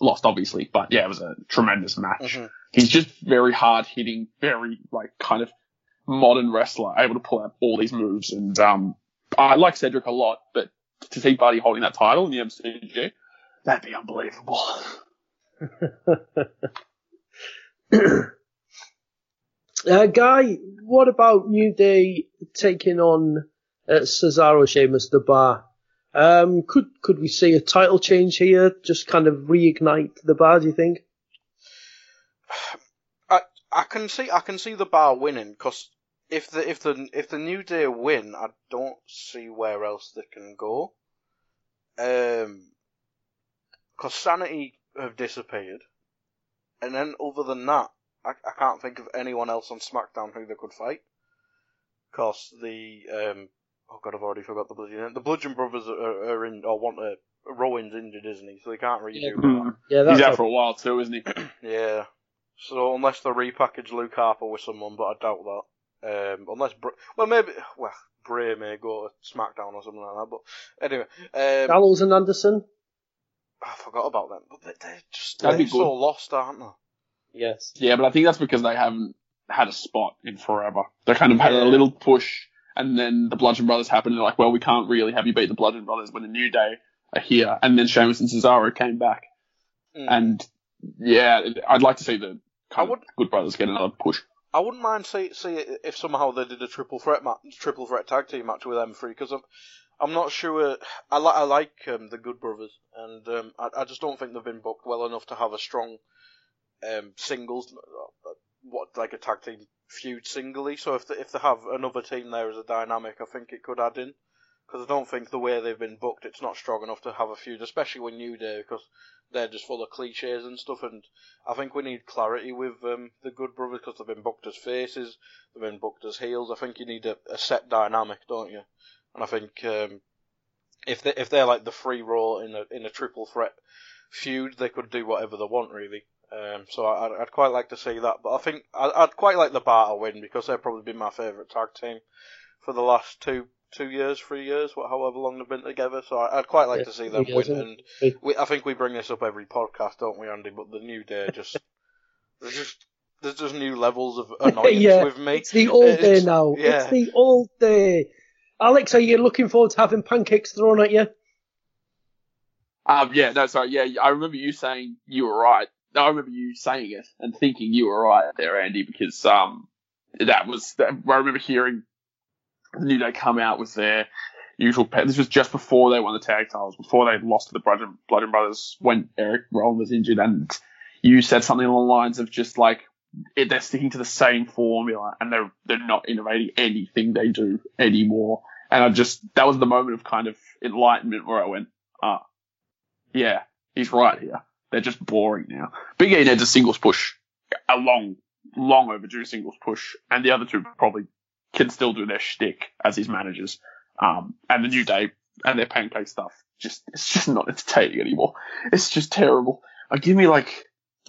lost, obviously. But yeah, it was a tremendous match. Mhm. He's just very hard hitting, very like kind of modern wrestler, able to pull out all these moves. And um, I like Cedric a lot, but to see Buddy holding that title in the MCG, that'd be unbelievable. Uh, Guy, what about New Day taking on uh, Cesaro, Sheamus, the Bar? Um, could could we see a title change here? Just kind of reignite the Bar? Do you think? I I can see I can see the bar winning because if the if the if the New Day win, I don't see where else they can go. Um, because Sanity have disappeared, and then other than that, I, I can't think of anyone else on SmackDown who they could fight. Because the um, oh god, I've already forgot the bloody name. The Bludgeon Brothers are, are in or want to. Rowan's injured, isn't he? So they can't really do that. Yeah, He's that's out for a while too, isn't he? Yeah. So unless they repackage Luke Harper with someone, but I doubt that. Um, unless Br- well maybe well Bray may go to SmackDown or something like that. But anyway, um, Gallows and Anderson. I forgot about them. But they- they're just That'd they're be so good. lost, aren't they? Yes. Yeah, but I think that's because they haven't had a spot in forever. They kind of had Yeah. a little push, and then the Bludgeon Brothers happened, and they're like, well, we can't really have you beat the Bludgeon Brothers when the New Day are here. And then Sheamus and Cesaro came back. Mm. And yeah, I'd like to see the I kind would- of Good Brothers get another push. I wouldn't mind see see if somehow they did a triple threat match, triple threat tag team match with them three because I'm I'm not sure. I like I like um, the Good Brothers, and um, I I just don't think they've been booked well enough to have a strong um, singles uh, what like a tag team feud singly. So if they, if they have another team there as a dynamic, I think it could add in. Because I don't think the way they've been booked, it's not strong enough to have a feud, especially with New Day, because they're just full of cliches and stuff. And I think we need clarity with um, the Good Brothers because they've been booked as faces, they've been booked as heels. I think you need a, a set dynamic, don't you? And I think um, if they if they're like the free roll in a in a triple threat feud, they could do whatever they want really. Um, so I, I'd quite like to see that, but I think I'd, I'd quite like the Bar to win because they've probably been my favourite tag team for the last two two years, three years, however long they've been together. So I'd quite like Yeah, to see them win. And isn't we, I think we bring this up every podcast, don't we, Andy? But the New Day just there's just there's just new levels of annoyance yeah, with me. it's the old day It's- now. Yeah. It's the old day. Alex, are you looking forward to having pancakes thrown at you? Um, yeah, no, sorry, yeah, I remember you saying you were right. I remember you saying it and thinking you were right there, Andy, because um, that was. I remember hearing the New Day come out with their usual. This was just before they won the tag titles, before they lost to the Blood and, Bludgeon Brothers when Eric Rowan was injured, and you said something along the lines of just like it, they're sticking to the same formula and they're they're not innovating anything they do anymore. And I just that was the moment of kind of enlightenment where I went, ah, yeah, he's right here. They're just boring now. Big E needs a singles push, a long, long overdue singles push, and the other two probably can still do their shtick as his managers. Um, and the New Day and their pancake stuff just it's just not entertaining anymore. It's just terrible. Uh, give me like,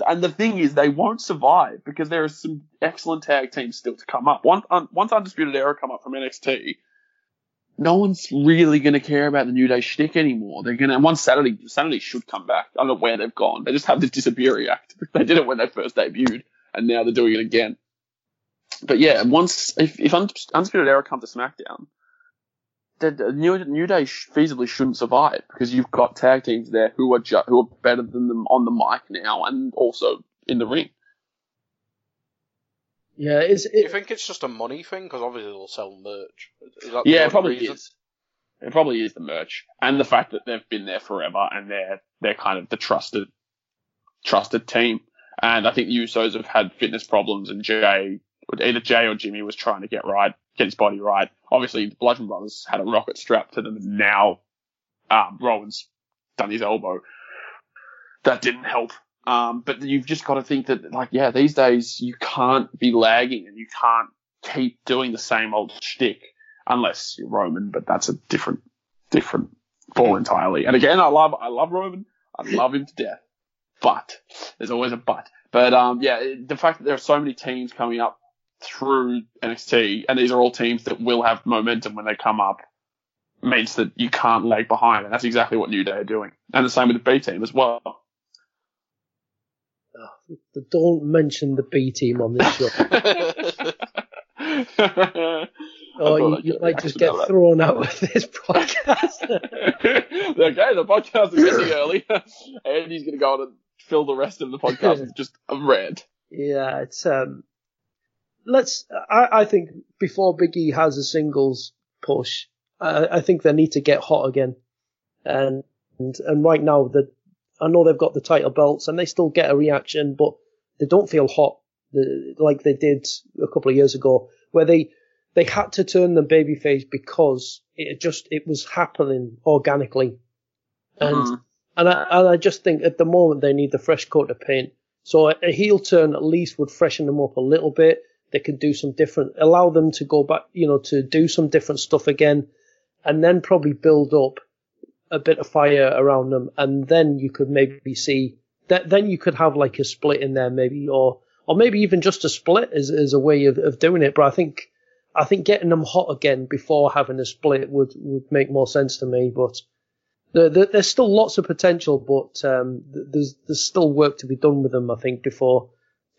and the thing is, they won't survive because there are some excellent tag teams still to come up. Once, un, once Undisputed Era come up from NXT, no one's really going to care about the New Day shtick anymore. They're going to, and once Sanity, Sanity should come back. I don't know where they've gone. They just have this disappear act. They did it when they first debuted, and now they're doing it again. But yeah, once, if, if Undis- Undisputed Era come to SmackDown, the, New, New Day feasibly shouldn't survive because you've got tag teams there who are ju- who are better than them on the mic now and also in the ring. Yeah, is Do you think it's just a money thing? Because obviously they'll sell merch. Is that Yeah, it probably reason? is. It probably is the merch and the fact that they've been there forever and they're they're kind of the trusted trusted team. And I think the Usos have had fitness problems, and Jay, either Jay or Jimmy, was trying to get right, get his body right. Obviously, the Bludgeon Brothers had a rocket strapped to them, and now um, Rowan's done his elbow. That didn't help. Um, but you've just got to think that, like, yeah, these days you can't be lagging and you can't keep doing the same old shtick unless you're Roman, but that's a different, different ball entirely. And again, I love, I love Roman. I love him to death. But there's always a but. But um, yeah, the fact that there are so many teams coming up through NXT, and these are all teams that will have momentum when they come up, means that you can't lag behind, and that's exactly what New Day are doing. And the same with the B team as well. Don't mention the B team on this show. oh, or you, you might just get thrown out of this podcast. okay, the podcast is ending early. Andy's going to go on and fill the rest of the podcast with just a rant. yeah, it's um. Let's. I, I think before Biggie has a singles push, I, I think they need to get hot again, and and, and right now the I know they've got the title belts and they still get a reaction, but they don't feel hot like they did a couple of years ago, where they they had to turn them babyface because it just it was happening organically, and Mhm. and I, and I just think at the moment they need the fresh coat of paint. So a, a heel turn at least would freshen them up a little bit. They could do some different, allow them to go back, you know, to do some different stuff again, and then probably build up a bit of fire around them, and then you could maybe see that. Then you could have like a split in there, maybe, or or maybe even just a split is is a way of, of doing it. But I think I think getting them hot again before having a split would would make more sense to me. But there, there, there's still lots of potential, but um, there's there's still work to be done with them. I think before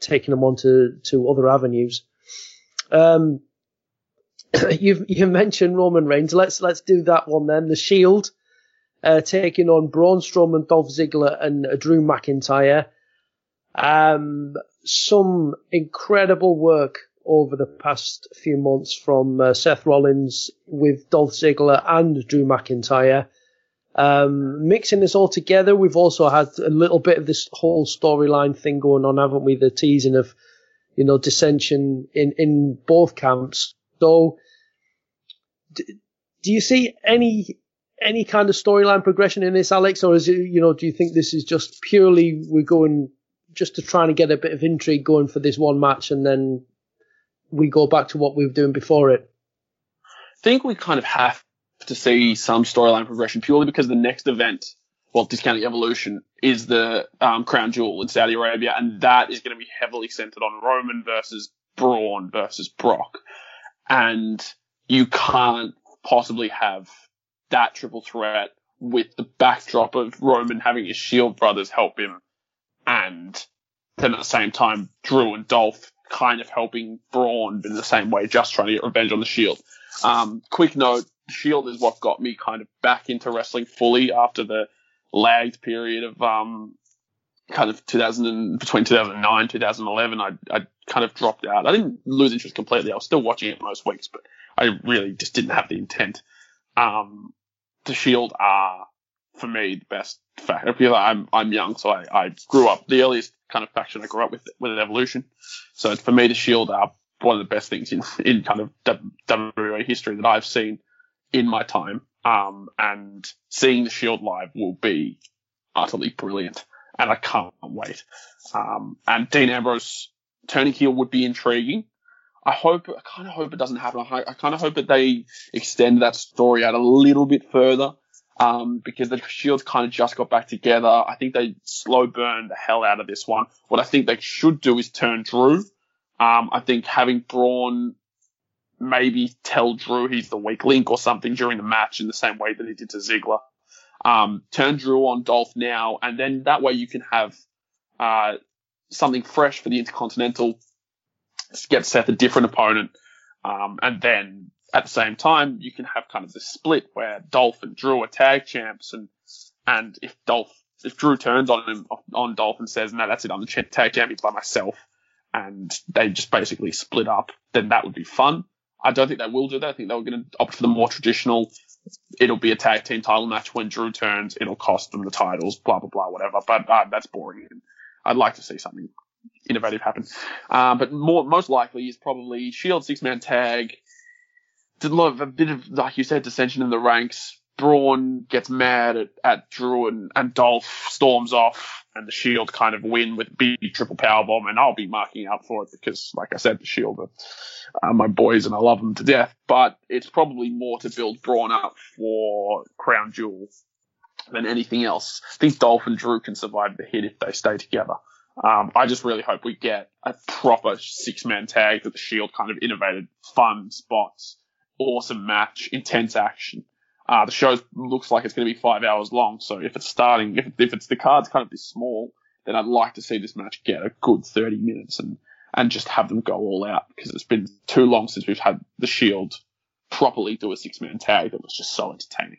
taking them on to, to other avenues. Um, you've you mentioned Roman Reigns. Let's let's do that one then. The Shield uh, taking on Braun Strowman, Dolph Ziggler, and uh, Drew McIntyre. Um, some incredible work over the past few months from uh, Seth Rollins with Dolph Ziggler and Drew McIntyre. Um, mixing this all together, we've also had a little bit of this whole storyline thing going on, haven't we? The teasing of, you know, dissension in, in both camps. So, do, do you see any any kind of storyline progression in this, Alex, or is it, you know, do you think this is just purely we're going just to try and get a bit of intrigue going for this one match, and then we go back to what we were doing before it? I think we kind of have to see some storyline progression purely because the next event, well, discounting evolution, is the um, crown jewel in Saudi Arabia, and that is going to be heavily centered on Roman versus Braun versus Brock, and you can't possibly have that triple threat with the backdrop of Roman having his Shield brothers help him, and then at the same time Drew and Dolph kind of helping Braun in the same way, just trying to get revenge on the Shield. Um, quick note: Shield is what got me kind of back into wrestling fully after the lagged period of um, kind of 2000 and, between 2009 2011 I, I kind of dropped out. I didn't lose interest completely. I was still watching it most weeks but i really just didn't have the intent. Um, the shield are for me the best faction because i'm i'm young so I, I grew up the earliest kind of faction i grew up with with evolution so for me the shield are one of the best things in in kind of WWE history that i've seen in my time um, and seeing the Shield live will be utterly brilliant, and I can't wait. Um, and Dean Ambrose turning heel would be intriguing. I hope, I kind of hope it doesn't happen. I, I kind of hope that they extend that story out a little bit further. Um, because the Shield kind of just got back together. I think they slow burn the hell out of this one. What I think they should do is turn Drew. Um, I think having Braun maybe tell Drew he's the weak link or something during the match in the same way that he did to Ziggler. Um, turn Drew on Dolph now, and then that way you can have uh, something fresh for the Intercontinental. Get Seth a different opponent, um, and then at the same time you can have kind of this split where Dolph and Drew are tag champs, and and if Dolph if Drew turns on him on Dolph and says no that's it I'm the tag champion by myself, and they just basically split up, then that would be fun. I don't think they will do that. I think they're going to opt for the more traditional. It'll be a tag team title match when Drew turns. It'll cost them the titles. Blah blah blah. Whatever. But uh, that's boring. I'd like to see something innovative happen. Um, but more most likely is probably Shield six man tag. Did a lot of a bit of like you said dissension in the ranks. Braun gets mad at, at Drew and, and Dolph storms off and the Shield kind of win with big triple power bomb and I'll be marking out for it because like I said the Shield are uh, my boys and I love them to death. But it's probably more to build Braun up for Crown Jewel than anything else. I think Dolph and Drew can survive the hit if they stay together. Um, I just really hope we get a proper six man tag that the Shield kind of innovated, fun spots, awesome match, intense action. Uh, the show looks like it's going to be five hours long, so if it's starting, if, if it's the card's kind of this small, then I'd like to see this match get a good 30 minutes and and just have them go all out because it's been too long since we've had the Shield properly do a six man tag that was just so entertaining.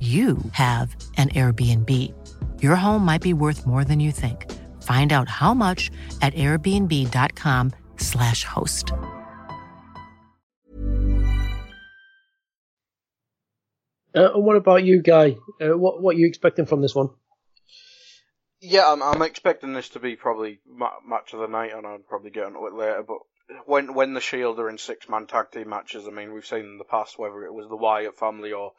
you have an Airbnb. Your home might be worth more than you think. Find out how much at airbnb.com/slash host. Uh, and what about you, Guy? Uh, what what are you expecting from this one? Yeah, I'm, I'm expecting this to be probably ma- match of the night, and I'll probably get into it later. But when when the Shield are in six man tag team matches, I mean, we've seen in the past whether it was the Wyatt family or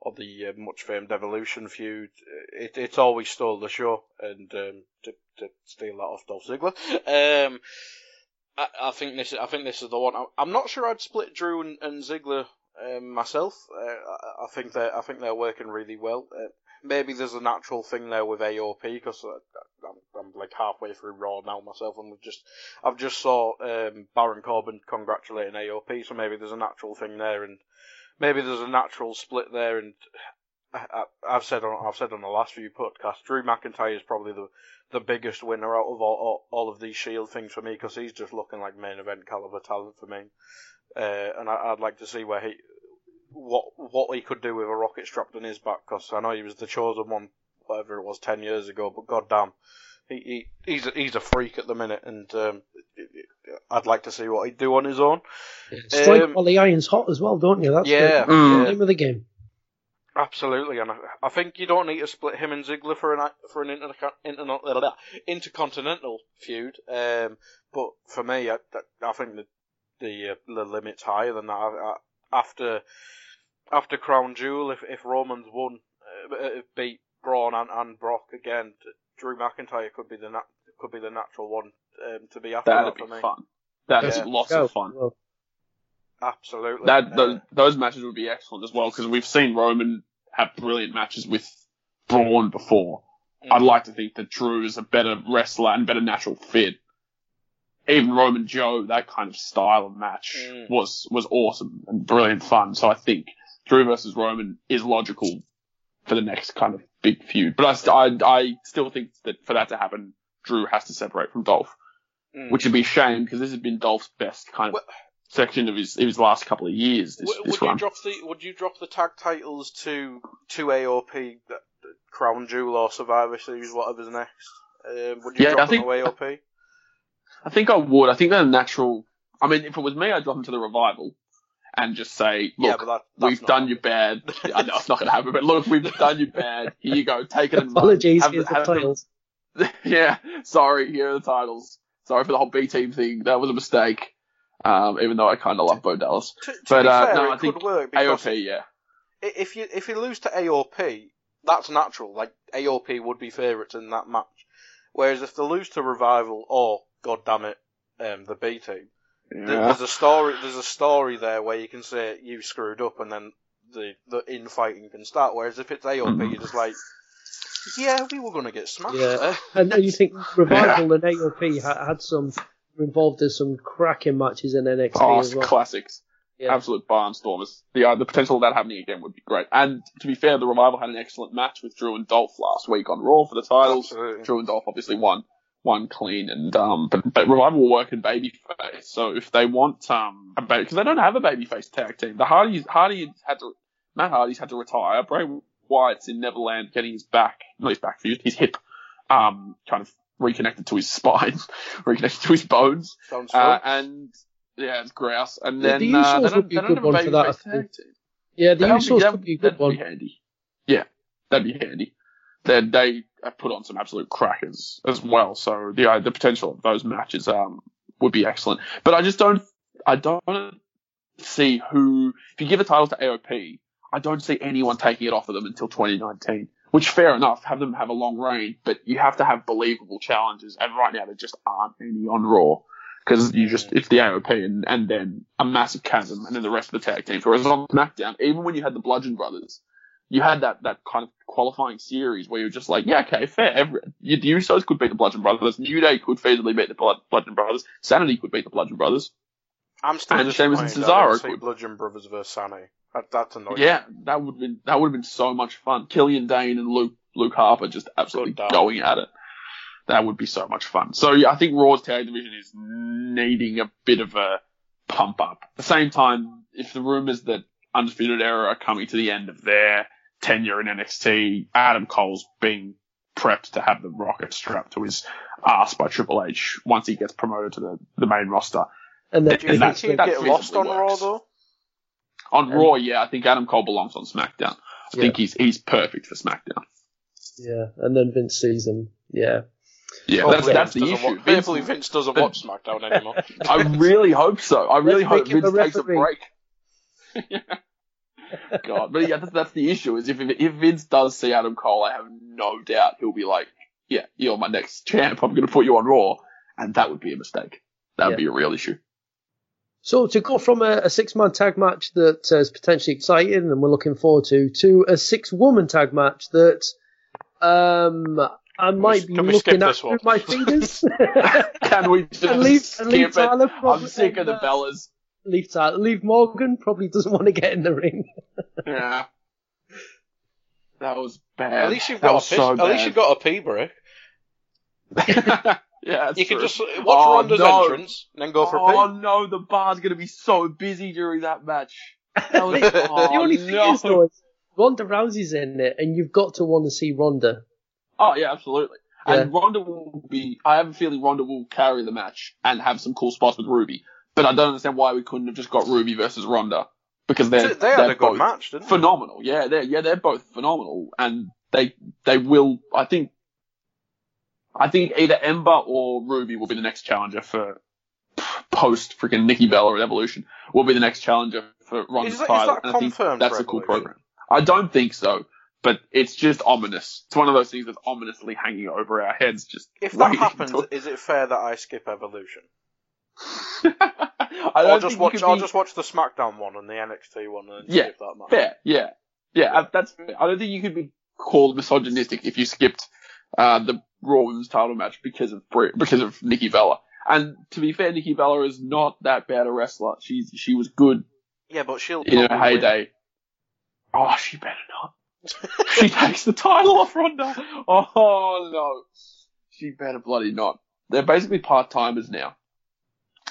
or the uh, much famed Evolution feud, it, it's always stole the show. And um, to to steal that off Dolph Ziggler, um, I, I think this I think this is the one. I'm not sure I'd split Drew and, and Ziggler um, myself. Uh, I, I think they I think they're working really well. Uh, maybe there's a natural thing there with AOP because I'm, I'm, like halfway through Raw now myself, and we've just I've just saw um, Baron Corbin congratulating AOP, so maybe there's a natural thing there, and maybe there's a natural split there. And I, have said on I've said on the last few podcasts, Drew McIntyre is probably the the biggest winner out of all, all, all of these Shield things for me because he's just looking like main event caliber talent for me. Uh, and I, would like to see where he what what he could do with a rocket strapped on his back because I know he was the chosen one, whatever it was, ten years ago. But goddamn, he, he he's a, he's a freak at the minute, and um, I'd like to see what he'd do on his own. Strike um, while the iron's hot as well, don't you? That's yeah, the mm. name of the game. Absolutely, and I, I, think you don't need to split him and Ziggler for an for an inter, inter, intercontinental feud. Um, but for me, I, I think the the, uh, the limit's higher than that. I, after after Crown Jewel, if if Roman's won, uh, uh, beat Braun and, and Brock again, Drew McIntyre could be the nat- could be the natural one um, to be after That'd that be me. fun. That's yeah. lots of fun. Absolutely. That those, uh, those matches would be excellent as well because we've seen Roman have brilliant matches with Braun before. Mm. I'd like to think that Drew is a better wrestler and better natural fit. Even Roman Joe, that kind of style of match mm. was was awesome and brilliant fun. So I think Drew versus Roman is logical for the next kind of big feud. But I, I, I still think that for that to happen, Drew has to separate from Dolph, mm. which would be a shame because this has been Dolph's best kind of well, section of his, his last couple of years. This, would, this would run. you drop the Would you drop the tag titles to to AOP, Crown Jewel or Survivor Series, whatever's next? Um, would you yeah, drop I think, them to AOP? I think I would. I think they're natural. I mean, if it was me, I'd drop them to the revival and just say, look, yeah, that, we've done you bad. I know it's not going to happen, but look, we've done you bad. Here you go. Take it and Apologies, have, here's have the titles. yeah, sorry, here are the titles. Sorry for the whole B team thing. That was a mistake. Um, even though I kind of love Bo Dallas. To, to but, uh, fair, no, I think work AOP, yeah. If you if you lose to AOP, that's natural. Like AOP would be favourites in that match. Whereas if they lose to Revival or, god damn it, um, the B team, yeah. there's a story. There's a story there where you can say you screwed up, and then the the infighting can start. Whereas if it's AOP, mm. you're just like, yeah, we were going to get smashed. Yeah, and, and you think Revival yeah. and AOP had, had some involved in some cracking matches in NXT oh, as well. classics. Yeah. Absolute barnstormers. The uh, the potential of that happening again would be great. And to be fair, the revival had an excellent match with Drew and Dolph last week on Raw for the titles. Absolutely. Drew and Dolph obviously won one clean and um but but revival will work in babyface. So if they want um a because they don't have a babyface tag team. The Hardys Hardy had to Matt Hardy's had to retire. Bray Wyatt's in Neverland getting his back not his back fused his hip um kind of reconnected to his spine reconnected to his bones. Sounds uh, and yeah it's grouse. And then the, the uh, they don't, they don't have a babyface tag team. Yeah the Usos would be a good one be handy. Yeah that'd be handy. Then they have put on some absolute crackers as well. So the uh, the potential of those matches um would be excellent. But I just don't I don't see who if you give the title to AOP, I don't see anyone taking it off of them until 2019. Which fair enough, have them have a long reign, but you have to have believable challenges, and right now there just aren't any on Raw because you just it's the AOP and, and then a massive chasm, and then the rest of the tag teams. Whereas on SmackDown, even when you had the Bludgeon Brothers, you had that, that kind of qualifying series where you're just like, yeah, okay, fair. Every, the Usos could beat the Bludgeon Brothers. New Day could feasibly beat the Bludgeon Brothers. Sanity could beat the Bludgeon Brothers. I'm still and the same as Cesaro could. Bludgeon Brothers versus Sanity. That, that's annoying. Yeah, that would have been that would have been so much fun. Killian Dain and Luke Luke Harper just absolutely going at it. That would be so much fun. So yeah, I think Raw's tag division is needing a bit of a pump up. At the same time, if the rumors that Undisputed Era are coming to the end of their tenure in NXT, Adam Cole's being prepped to have the rocket strapped to his ass by Triple H once he gets promoted to the, the main roster. And then Do you And think that- he'd that get lost on feasibly Raw though? On Raw, yeah, I think Adam Cole belongs on SmackDown. I Yeah. think he's he's perfect for SmackDown. yeah, and then Vince sees him. Yeah, Yeah, Hopefully that's that's the issue. wa- Vince- hopefully Vince doesn't watch SmackDown anymore. I really hope so. I really Let's hope Vince a takes a referee. break. God, but yeah, that's, that's the issue. Is if if Vince does see Adam Cole, I have no doubt he'll be like, "Yeah, you're my next champ. I'm going to put you on Raw," and that would be a mistake. That would Yeah. be a real issue. So to go from a, a six-man tag match that uh, is potentially exciting and we're looking forward to, to a six-woman tag match that um, I might be we skip looking at this with my fingers. Can we just And leave- and leave skip it? Tyler I'm probably sick of the on the- Bellas. Leave Tyler, leave Morgan. Probably doesn't want to get in the ring. Yeah, that was bad. At least you've that got a was piss, so at least you've got a pee break. bad. yeah, that's You can true. just watch Oh, Ronda's no. entrance and then go for oh a pee. Oh no, the bar's gonna be so busy during that match. That was, the oh, only thing no. is though, is Ronda Rousey's in it, and you've got to want to see Ronda. Oh yeah, absolutely. Yeah. And Ronda will be. I have a feeling Ronda will carry the match and have some cool spots with Ruby. But I don't understand why we couldn't have just got Ruby versus Ronda because they're They had they're a good both match, didn't they? phenomenal. Yeah, they're yeah they're both phenomenal, and they they will. I think. I think either Ember or Ruby will be the next challenger for post freaking Nikki Bella at Evolution. Will be the next challenger for Ronda's Is that- is title. that and I think confirmed That's a cool program. I don't think so, but it's just ominous. It's one of those things that's ominously hanging over our heads. Just If that happens, is it fair that I skip Evolution? I Or don't just watch? I'll be- just watch the SmackDown one and the NXT one and Yeah, skip that match. Fair, yeah, yeah. uh, That's. I don't think you could be called misogynistic if you skipped uh, the Raw Women's Title match because of because of Nikki Bella. And to be fair, Nikki Bella is not that bad a wrestler. She's she was good Yeah, but she'll in her probably win. heyday. Oh, she better not. she takes the title off Ronda. Oh no, she better bloody not. They're basically part timers now.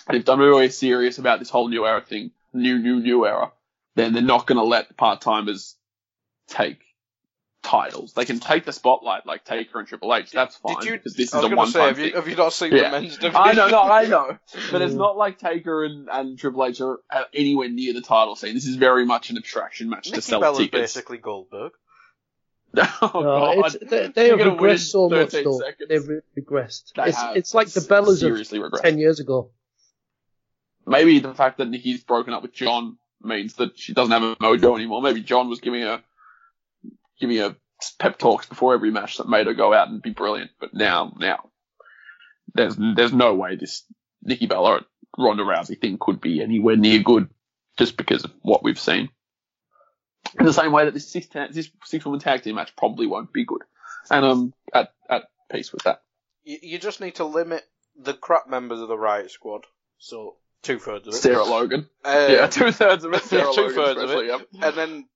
And if WWE is serious about this whole new era thing, new new new era, then they're not going to let part timers take titles. They can take the spotlight, like Taker and Triple H. That's fine Did you? because this I is was a gonna one say, time have you, thing. have you not seen Yeah. the men's division? I know, no, I know. But it's not like Taker and, and Triple H are uh, anywhere near the title scene. This is very much an abstraction match to Nikki sell Bella's tickets. basically Goldberg. oh, No, God. they, they have gonna win in regressed so much though. seconds. They've re- regressed. They it's, have it's like the Bellas of regressed. ten years ago. Maybe the fact that Nikki's broken up with John means that she doesn't have a mojo anymore. Maybe John was giving her giving her pep talks before every match that made her go out and be brilliant. But now, now, there's there's no way this Nikki Bella Ronda Rousey thing could be anywhere near good just because of what we've seen. In the same way that this six ta- this six woman tag team match probably won't be good, and I'm at at peace with that. You, you just need to limit the crap members of the Riot Squad. So two thirds of it. Sarah Logan, Uh, yeah, two thirds of it. Sarah yeah, two thirds of it, yeah. and then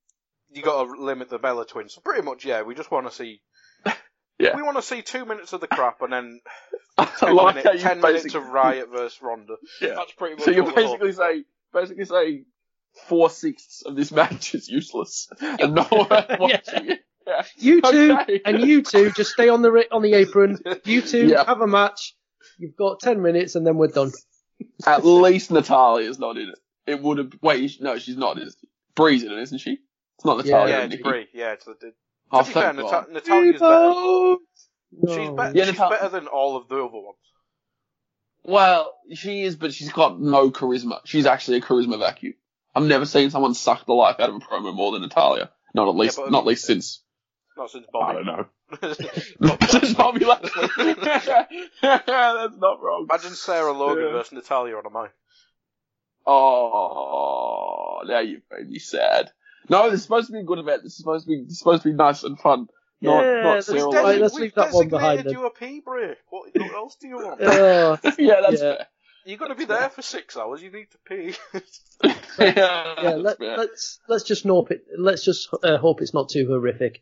you got to limit the Bella twins. So pretty much, yeah, we just want to see. Yeah. We want to see two minutes of the crap and then I ten, like minute- how you ten minutes of Riot versus Ronda. Yeah. That's pretty much. So you what we're basically hoping. say basically say four sixths of this match is useless and no one watching it. Yeah. You two Okay. and you two just stay on the on the apron. You two Yeah. have a match. You've got ten minutes and then we're done. At least Natalya is not in it. It would have. Wait, no, she's not. Is Brie's in it, isn't she? It's not Yeah, Natalya. yeah, and it's. Brie. Yeah, it's the. the Oh, to be fair, God. Natalya's better. No. She's, better. Yeah, she's Natal- better than all of the other ones. Well, she is, but she's got no charisma. She's actually a charisma vacuum. I've never seen someone suck the life out of a promo more than Natalia. Not at least, but not least uh, since Not since Bobby. I don't know. Not since Bobby Lashley. That's not wrong. Imagine Sarah Logan Yeah. versus Natalya on a mic. Oh, now you've made me sad. No, this is supposed to be a good event. This is supposed to be this is supposed to be nice and fun. Not, Yeah, not let's Sarah do- Logan. Right, let's We've leave that one behind designated then. you a pee break. What, what else do you want? Oh, yeah, that's Yeah. fair. You're going to be there for six hours. You need to pee. yeah, yeah, let, fair. let's let's just hope it. Let's just uh, hope it's not too horrific.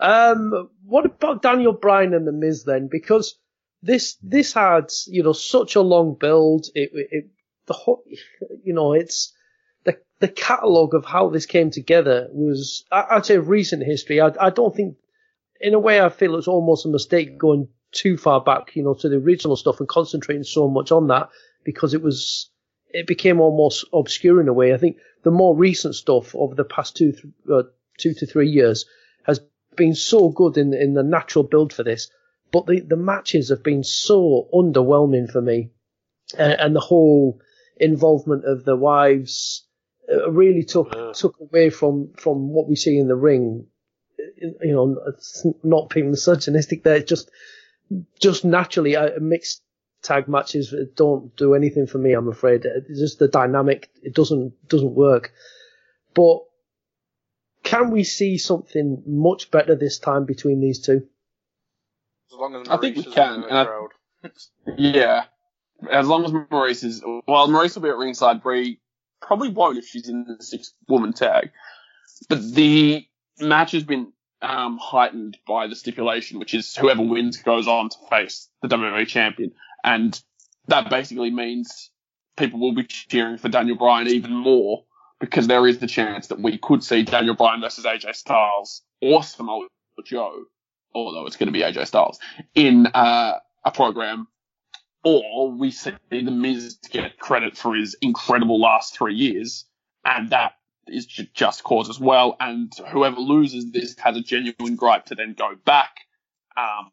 Um, what about Daniel Bryan and the Miz then? Because this this had you know such a long build. It it the whole you know it's the the catalogue of how this came together was I, I'd say recent history. I I don't think in a way, I feel it's almost a mistake going too far back, you know, to the original stuff and concentrating so much on that because it was it became almost obscure in a way. I think the more recent stuff over the past two uh, two to three years been so good in in the natural build for this, but the the matches have been so underwhelming for me, uh, and the whole involvement of the wives uh, really took Yeah. took away from from what we see in the ring. You know, it's not being misogynistic there. It's just just naturally uh, mixed tag matches don't do anything for me. I'm afraid it's just the dynamic. It doesn't doesn't work. But can we see something much better this time between these two? As long as I think we can, and I- Yeah. As long as Maryse is, well, Maryse will be at ringside. Brie probably won't if she's in the six woman tag. But the match has been um, heightened by the stipulation, which is whoever wins goes on to face the WWE champion. And that basically means people will be cheering for Daniel Bryan even more because there is the chance that we could see Daniel Bryan versus AJ Styles or Samoa Joe, although it's going to be AJ Styles, in uh, a program or we see the Miz get credit for his incredible last three years, and that is just cause as well. And whoever loses this has a genuine gripe to then go back, um,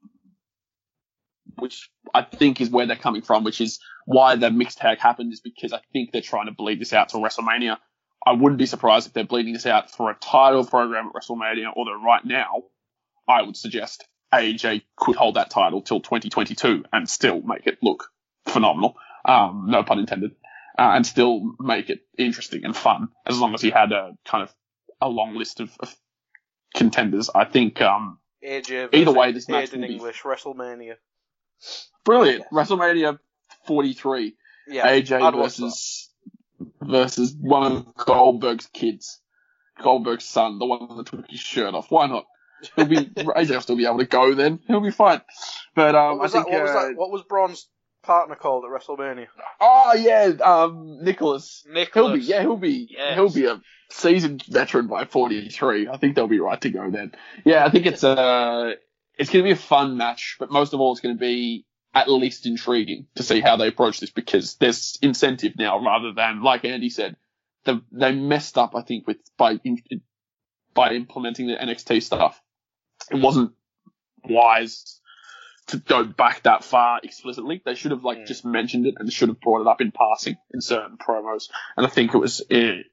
which I think is where they're coming from, which is why the mixed tag happened, is because I think they're trying to bleed this out to WrestleMania. I wouldn't be surprised if they're bleeding this out for a title program at WrestleMania, although right now, I would suggest AJ could hold that title till 2022 and still make it look phenomenal. Um, no pun intended. Uh, and still make it interesting and fun as long as he had a kind of a long list of, of contenders. I think, um, AJ Either way, this match Aiden will be- English WrestleMania. brilliant. WrestleMania 43. Yeah, AJ I'd versus, versus one of Goldberg's kids. Goldberg's son, the one that took his shirt off. Why not? He'll be, AJ will still be able to go then. He'll be fine. But, um, What was, I think, that, what was uh, that? What was Braun's partner called at WrestleMania? Oh yeah, um, Nicholas. He'll be Nicholas. yeah, he'll be Yes. he'll be a seasoned veteran by forty three. I think they'll be right to go then. Yeah, I think it's uh it's gonna be a fun match, but most of all, it's gonna be at least intriguing to see how they approach this because there's incentive now rather than like Andy said, the, they messed up. I think with by in, by implementing the NXT stuff, it wasn't wise to go back that far explicitly. They should have like Mm. just mentioned it and should have brought it up in passing in certain promos. And I think it was uh,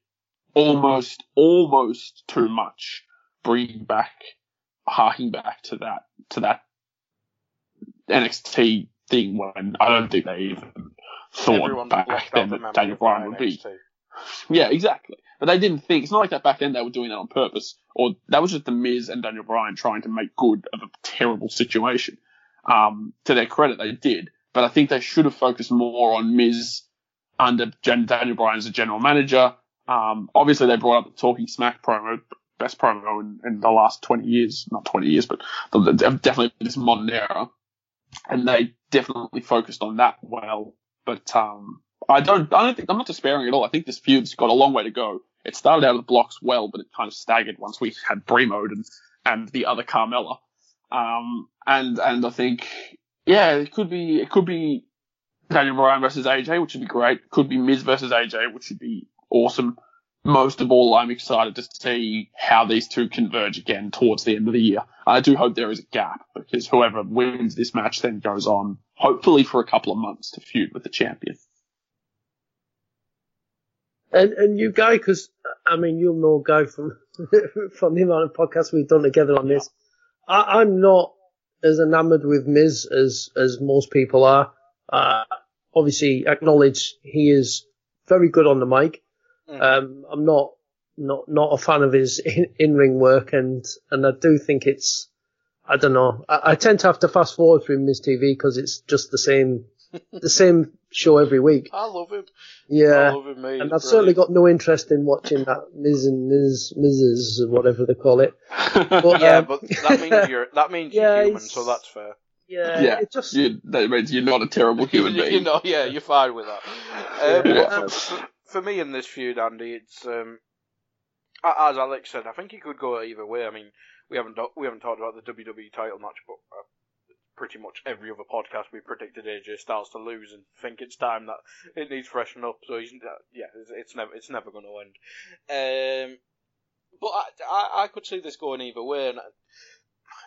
almost, almost too much bringing back, harking back to that, to that NXT thing when I don't think they even thought Everyone's back then that Daniel Bryan would be. Yeah, exactly. But they didn't think it's not like that back then. They were doing that on purpose, or that was just the Miz and Daniel Bryan trying to make good of a terrible situation. Um, to their credit, they did, but I think they should have focused more on Miz under Daniel Bryan as a general manager. Um, obviously they brought up the Talking Smack promo, best promo in, in the last 20 years, not 20 years, but the, definitely this modern era. And they definitely focused on that well. But, um, I don't, I don't think, I'm not despairing at all. I think this feud's got a long way to go. It started out of the blocks well, but it kind of staggered once we had Brie mode and, and the other Carmella. Um, and, and I think, yeah, it could be, it could be Daniel Bryan versus AJ, which would be great. Could be Miz versus AJ, which would be awesome. Most of all, I'm excited to see how these two converge again towards the end of the year. I do hope there is a gap because whoever wins this match then goes on, hopefully for a couple of months to feud with the champion. And and you, go because I mean, you'll know go from from the amount of podcasts we've done together on this. I, I'm not as enamored with Miz as as most people are. Uh, obviously, acknowledge he is very good on the mic. Mhm. Um, I'm not not not a fan of his in ring work, and and I do think it's I don't know. I, I tend to have to fast forward through Miz TV because it's just the same the same show every week. I love him. Yeah. I love him, mate. and I've certainly got no interest in watching that Miz and Ms. Mrs. or whatever they call it. But, Yeah, um, but that means you're that means Yeah, you're human, so that's fair. yeah, yeah, it just you, that means you're not a terrible human being. you know, yeah, you're fine with that. Um, Yeah. For, me in this feud, Andy, it's um, as Alex said, I think it could go either way. I mean, we haven't we haven't talked about the WWE title match, but uh, pretty much every other podcast we predicted AJ Styles to lose and think it's time that it needs freshen up. So he's uh, yeah, it's, it's never it's never going to end. Um, but I, I, I could see this going either way. And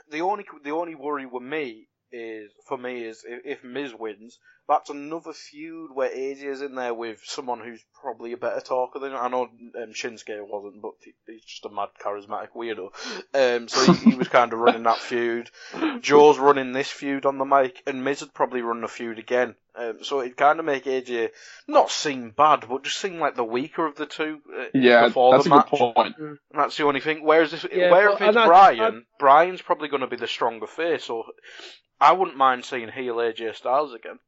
the only the only worry with me is for me is if, if Miz wins, that's another feud where AJ is in there with someone who's probably a better talker than I know um, Shinsuke wasn't, but he, he's just a mad charismatic weirdo. Um, so he, he was kind of running that feud. Joe's running this feud on the mic, and Miz would probably run the feud again. Um, so it kind of make AJ not seem bad, but just seem like the weaker of the two. Uh, Yeah, before that's the a match. good point. And that's the only thing. Whereas if, Yeah, where but- if it's and I- Bryan, I- Bryan's probably going to be the stronger face. So I wouldn't mind seeing heel AJ Styles again.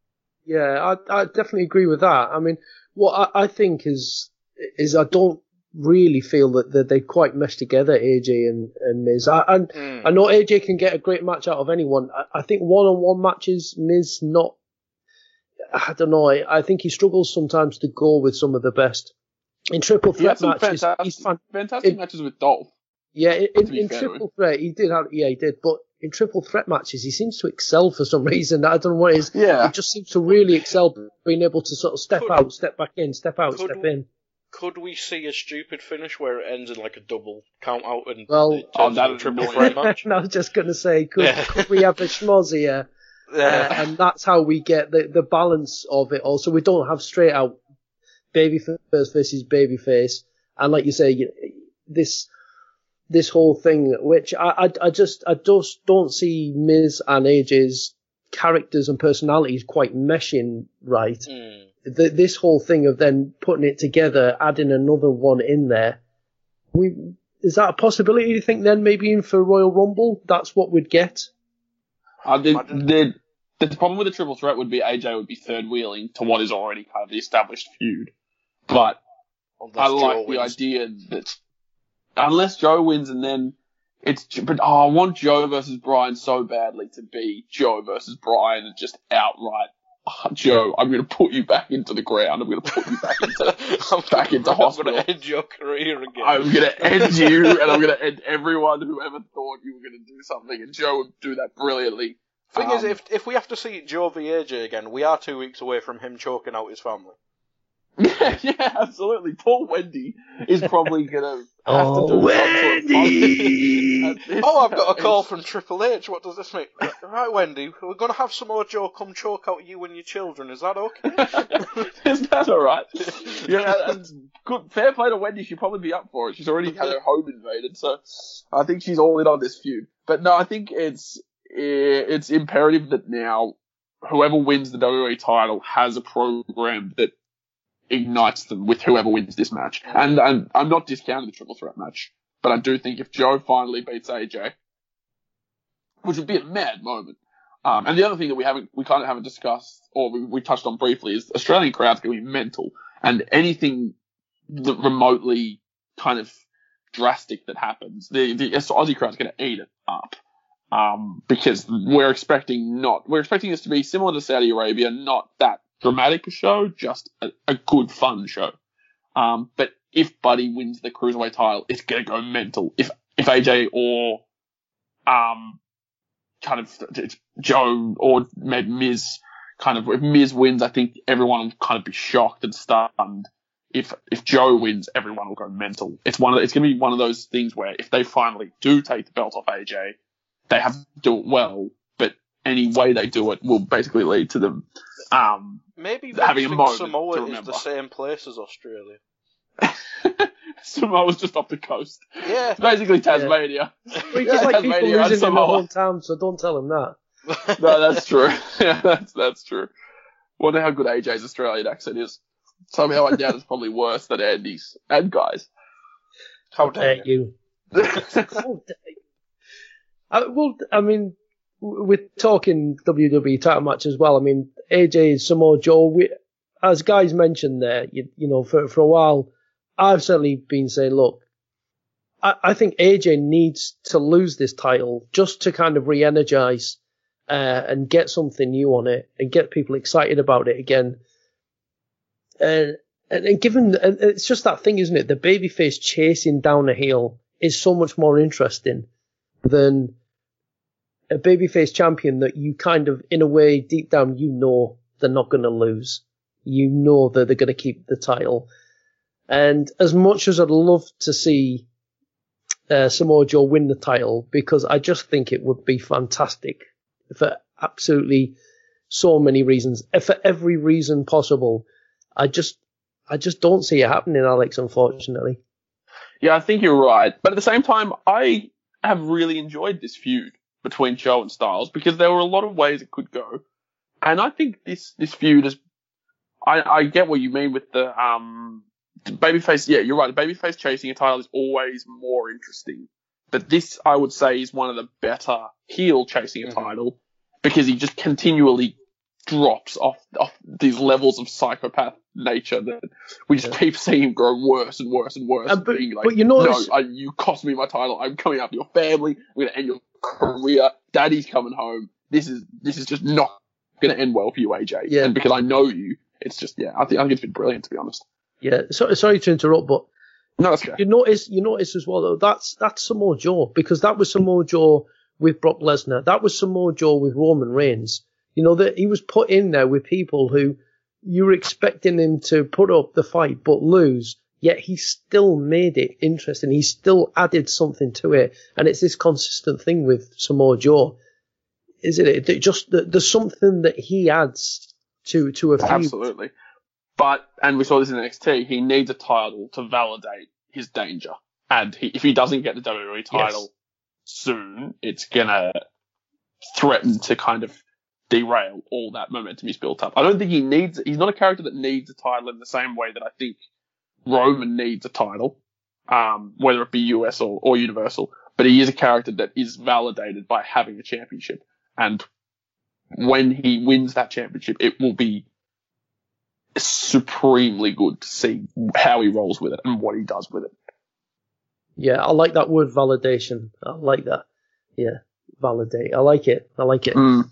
Yeah, I, I definitely agree with that. I mean, what I, I think is is I don't really feel that, that they quite mesh together, AJ and, and Miz. I, and Mm. I know AJ can get a great match out of anyone. I, I think one on one matches, Miz not. I don't know. I, I think he struggles sometimes to go with some of the best. In triple He had threat some matches, fantastic, he's fan- fantastic it- matches with Dolph. yeah, in, in, in triple threat, he did have, yeah, he did, but in triple threat matches, he seems to excel for some reason. I don't know what it is. Yeah. He just seems to really excel being able to sort of step Could- out, step back in, step out, step we- in. Could we see a stupid finish where it ends in like a double count out and Well- it Oh, that a would triple annoy threat match? I was just going to say, could, Yeah. could we have a schmoz here? Uh, Yeah. and that's how we get the, the balance of it all. So we don't have straight out baby face versus baby face. And like you say, you, this, this whole thing, which I, I, I just, I just don't see Miz and AJ's characters and personalities quite meshing right. Mm. The, this whole thing of then putting it together, adding another one in there, we, is that a possibility? You think then maybe in for Royal Rumble, that's what we'd get? Uh, the, Imagine- the, the problem with the triple threat would be AJ would be third wheeling to what is already kind of the established feud. But Unless I Joe like the idea that unless Joe wins and then it's but oh, I want Joe versus Bryan so badly to be Joe versus Bryan and just outright "Ah, Joe, I'm going to put you back into the ground. I'm going to put you back into I'm back into hospital. I'm going to end your career again. I'm going to end you, and I'm going to end everyone who ever thought you were going to do something. And Joe would do that brilliantly. Thing is, Um, if if we have to see Joe v AJ again, we are two weeks away from him choking out his family. Yeah, yeah, absolutely. Poor Wendy is probably gonna have Oh, to do Wendy! something. Oh, I've got a call from Triple H. What does this mean? Right, Wendy, we're going to have some more Joe come choke out you and your children. Is that okay? Is that all right? Yeah, and good. Fair play to Wendy. She'd probably be up for it. She's already had her home invaded, so I think she's all in on this feud. But no, I think it's eh, it's imperative that now whoever wins the WWE title has a program that ignites them with whoever wins this match. And, and I'm not discounting the triple threat match, but I do think if Joe finally beats AJ, which would be a mad moment. Um, and the other thing that we haven't, we kind of haven't discussed, or we, we touched on briefly, is Australian crowds going to be mental, and anything that remotely kind of drastic that happens, the the Aussie crowd's going to eat it up. Um, because we're expecting not, we're expecting this to be similar to Saudi Arabia, not that dramatic show, just a, a good fun show. Um, but if Buddy wins the cruiserweight title, it's to go mental. If if AJ or um kind of Joe or maybe Miz kind of if Miz wins, I think everyone will kind of be shocked and stunned. If if Joe wins, everyone will go mental. It's one of the, it's to be one of those things where if they finally do take the belt off AJ, they have to do it well. But any way they do it will basically lead to them um, Maybe Having a Vince moment thinks Samoa to is the same place as Australia. Samoa's just off the coast. Yeah. It's basically Tasmania. We just like people Tasmania and losing in their Samoa. hometown, so don't tell him that. no, that's true. yeah, that's that's true. Wonder how good AJ's Australian accent is. Somehow I doubt it's probably worse than Andy's and guys. How dare Dare you? you? How dare you? Uh, well, I mean, w- we're talking WWE title match as well. I mean, AJ, Samoa Joe, we, as guys mentioned there, you, you know, for, for a while, I've certainly been saying, look, I, I think AJ needs to lose this title just to kind of re-energize uh, and get something new on it and get people excited about it again. And and, and given and it's just that thing, isn't it? The babyface chasing down a heel is so much more interesting than a babyface champion that you kind of, in a way, deep down, you know they're not going to lose. You know that they're going to keep the title. And as much as I'd love to see uh, Samoa Joe win the title, because I just think it would be fantastic for absolutely so many reasons, for every reason possible. I just, I just don't see it happening, Alex. Unfortunately. Yeah, I think you're right. But at the same time, I have really enjoyed this feud between Joe and Styles because there were a lot of ways it could go. And I think this, this feud is, I, I get what you mean with the, um, babyface. Yeah, you're right. The babyface chasing a title is always more interesting. But this, I would say, is one of the better heel chasing a mm-hmm. title because he just continually drops off, off these levels of psychopath nature that we just yeah. keep seeing him grow worse and worse and worse. Uh, but, being like, but you notice, no, I, you cost me my title. I'm coming after your family. I'm going to end your career. Daddy's coming home. This is this is just not going to end well for you, AJ. Yeah. And because I know you, it's just yeah. I think I think it's been brilliant to be honest. Yeah. So, sorry to interrupt, but no, that's okay. You notice you notice as well though that's that's Samoa Joe because that was Samoa Joe with Brock Lesnar. That was Samoa Joe with Roman Reigns. You know that he was put in there with people who you were expecting him to put up the fight but lose, yet he still made it interesting. He still added something to it, and it's this consistent thing with Samoa Joe, isn't it? That just there's something that he adds to to a feud. Absolutely, but and we saw this in NXT. He needs a title to validate his danger, and he, if he doesn't get the WWE title yes. soon, it's gonna threaten to kind of derail all that momentum he's built up. I don't think he needs, he's not a character that needs a title in the same way that I think Roman needs a title, um, whether it be US or, or Universal, but he is a character that is validated by having a championship. And when he wins that championship, it will be supremely good to see how he rolls with it and what he does with it. Yeah, I like that word validation. I like that. Yeah, validate. I like it. I like it. Mm.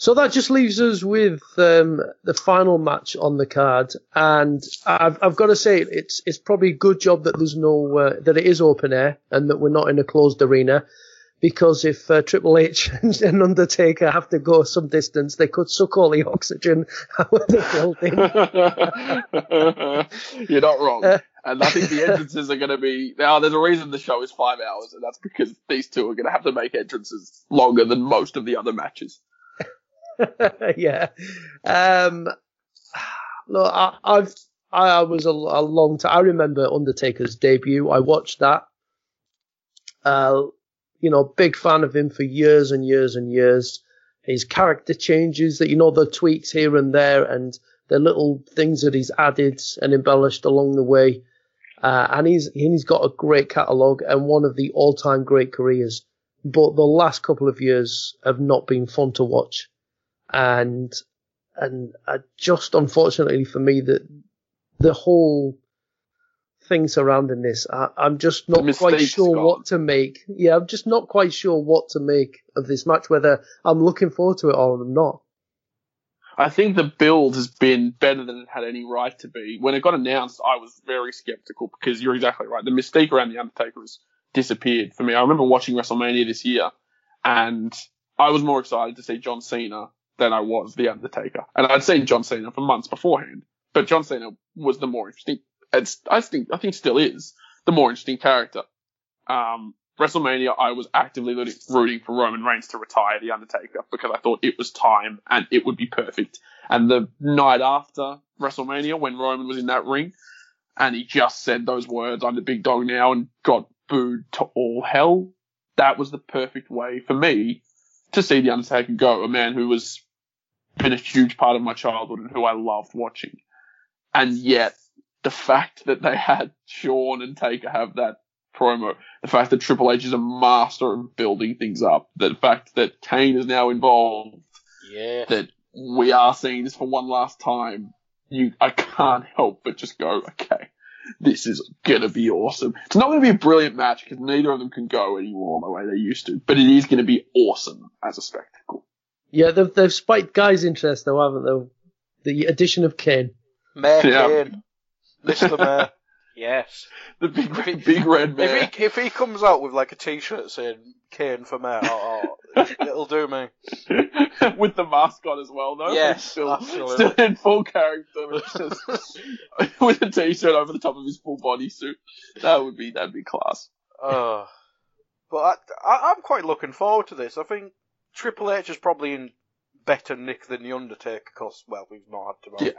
So that just leaves us with um, the final match on the card, and I've, I've got to say it's it's probably a good job that there's no uh, that it is open air and that we're not in a closed arena, because if uh, Triple H and Undertaker have to go some distance, they could suck all the oxygen out of the building. You're not wrong. Uh, and I think the entrances are going to be now. There's a reason the show is five hours, and that's because these two are going to have to make entrances longer than most of the other matches. yeah. Um, look, I, have I was a, a, long time. I remember Undertaker's debut. I watched that. Uh, you know, big fan of him for years and years and years. His character changes that you know the tweaks here and there and the little things that he's added and embellished along the way. Uh, and he's he's got a great catalogue and one of the all-time great careers. But the last couple of years have not been fun to watch and and uh, just unfortunately for me that the whole thing surrounding this, I, am just not quite sure what to make. Yeah, I'm just not quite sure what to make of this match, whether I'm looking forward to it or I'm not. I think the build has been better than it had any right to be. When it got announced, I was very skeptical because you're exactly right. The mystique around the Undertaker has disappeared for me. I remember watching WrestleMania this year, and I was more excited to see John Cena than I was The Undertaker. And I'd seen John Cena for months beforehand, but John Cena was the more interesting, it's, I think, I think still is the more interesting character. Um, WrestleMania, I was actively rooting for Roman Reigns to retire The Undertaker because I thought it was time and it would be perfect. And the night after WrestleMania, when Roman was in that ring, and he just said those words, I'm the big dog now, and got booed to all hell, that was the perfect way for me to see The Undertaker go, a man who was been a huge part of my childhood and who I loved watching. And yet, the fact that they had Shawn and Taker have that promo, the fact that Triple H is a master of building things up, the fact that Kane is now involved, yeah. that we are seeing this for one last time, you, I can't help but just go, okay, this is gonna be awesome. It's not gonna be a brilliant match because neither of them can go anymore the way they used to, but it is gonna be awesome as a spectacle. Yeah, they've, they've spiked Guy's interest though, haven't they? The addition of Kane. Mayor yeah. Kane. Mr. Mayor. Yes. The big red, big red man. If he if he comes out with like a T-shirt saying "Kane for mayor," oh, oh, it'll do me. with the mask on as well, though. Yes, still, absolutely. still in full character, but just with a t-shirt over the top of his full body suit. That would be that'd be class. Uh, but I, I, I'm quite looking forward to this. I think Triple H is probably in better nick than the Undertaker because well we've not had to. Yeah.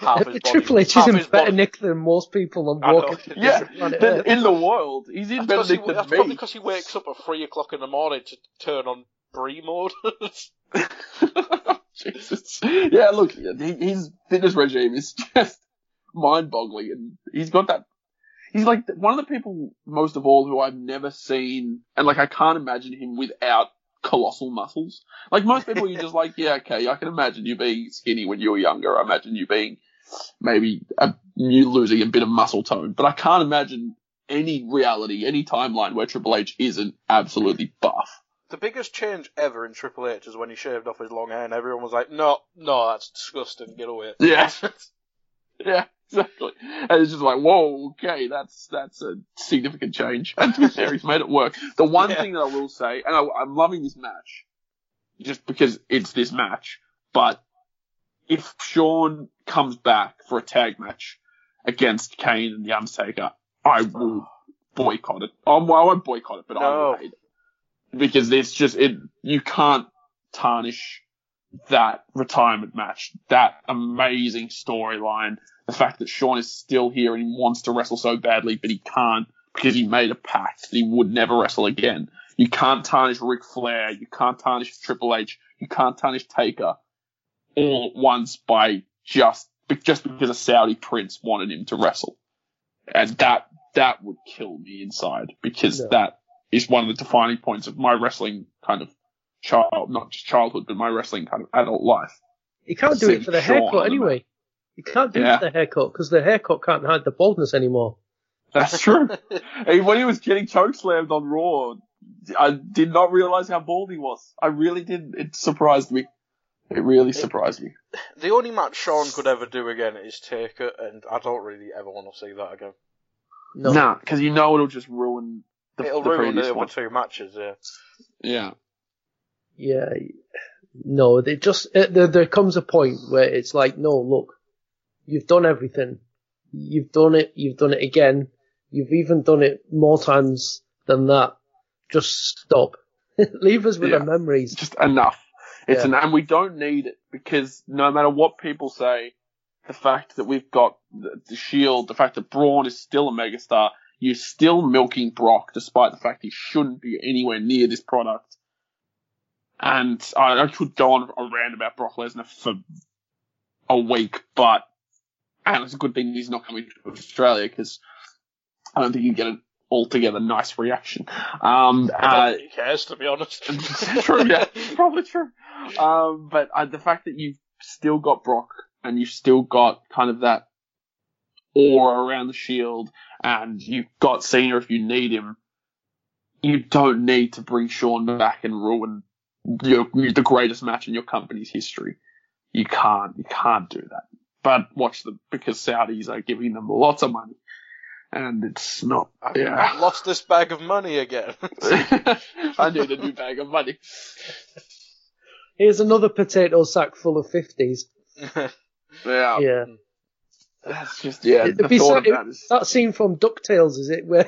Half his body, Triple H is in better body- nick than most people on I know. walking. Yeah, planet then Earth. in the world, he's in better because he, nick than that's probably because he wakes up at three o'clock in the morning to turn on Brie mode. Jesus. Yeah, look, he, his fitness regime is just mind-boggling, and he's got that. He's like one of the people, most of all, who I've never seen, and like I can't imagine him without colossal muscles. Like most people, you're just like, yeah, okay, I can imagine you being skinny when you were younger. I imagine you being maybe a, you losing a bit of muscle tone, but I can't imagine any reality, any timeline where Triple H isn't absolutely buff. the biggest change ever in Triple H is when he shaved off his long hair, and everyone was like, "No, no, that's disgusting. Get away." Yeah. Yeah, exactly. And it's just like, whoa, okay, that's that's a significant change. And to be fair, he's made it work. The one Yeah. thing that I will say, and I, I'm loving this match, just because it's this match, but if Shawn comes back for a tag match against Kane and The Undertaker, I will boycott it. Um, well, I won't boycott it, but I No. will hate it. Because it's just, it, you can't tarnish that retirement match, that amazing storyline, the fact that Shawn is still here and he wants to wrestle so badly, but he can't because he made a pact that he would never wrestle again. You can't tarnish Ric Flair, you can't tarnish Triple H, you can't tarnish Taker all at once by just just because a Saudi prince wanted him to wrestle, and that that would kill me inside because No. that is one of the defining points of my wrestling kind of child, not just childhood, but my wrestling kind of adult life. You can't do it for the Shawn haircut the anyway. You can't do Yeah. it for the haircut because the haircut can't hide the baldness anymore. That's true. Hey, when he was getting chokeslammed on Raw, I did not realize how bald he was. I really did. It surprised me. It really surprised me. The only match Shawn could ever do again is Taker, and I don't really ever want to see that again. No. Nah, because you know it'll just ruin the, It'll the ruin previous the other one. two matches. Yeah. Yeah. Yeah. No, they just uh, there, there comes a point where it's like, no, look, you've done everything. You've done it. You've done it again. You've even done it more times than that. Just stop. Leave us with Yeah. the memories. just enough. It's Yeah. an, and we don't need it because no matter what people say, the fact that we've got the, the Shield, the fact that Braun is still a megastar, you're still milking Brock despite the fact he shouldn't be anywhere near this product. And I, I could go on a rant about Brock Lesnar for a week, but and it's a good thing he's not coming to Australia because I don't think he'd get an altogether nice reaction. Um, uh, he cares, to be honest. true, yeah, probably true. Um, but uh, the fact that you've still got Brock and you've still got kind of that aura around the Shield, and you've got Cena if you need him, you don't need to bring Shawn back and ruin your, the greatest match in your company's history. You can't, you can't do that. But watch them because Saudis are giving them lots of money, and it's not. I've Yeah. lost this bag of money again. I need a new bag of money. Here's another potato sack full of fifties. Yeah. Yeah. That's just yeah. It'd the be thought so- of that is That scene from DuckTales, is it? Where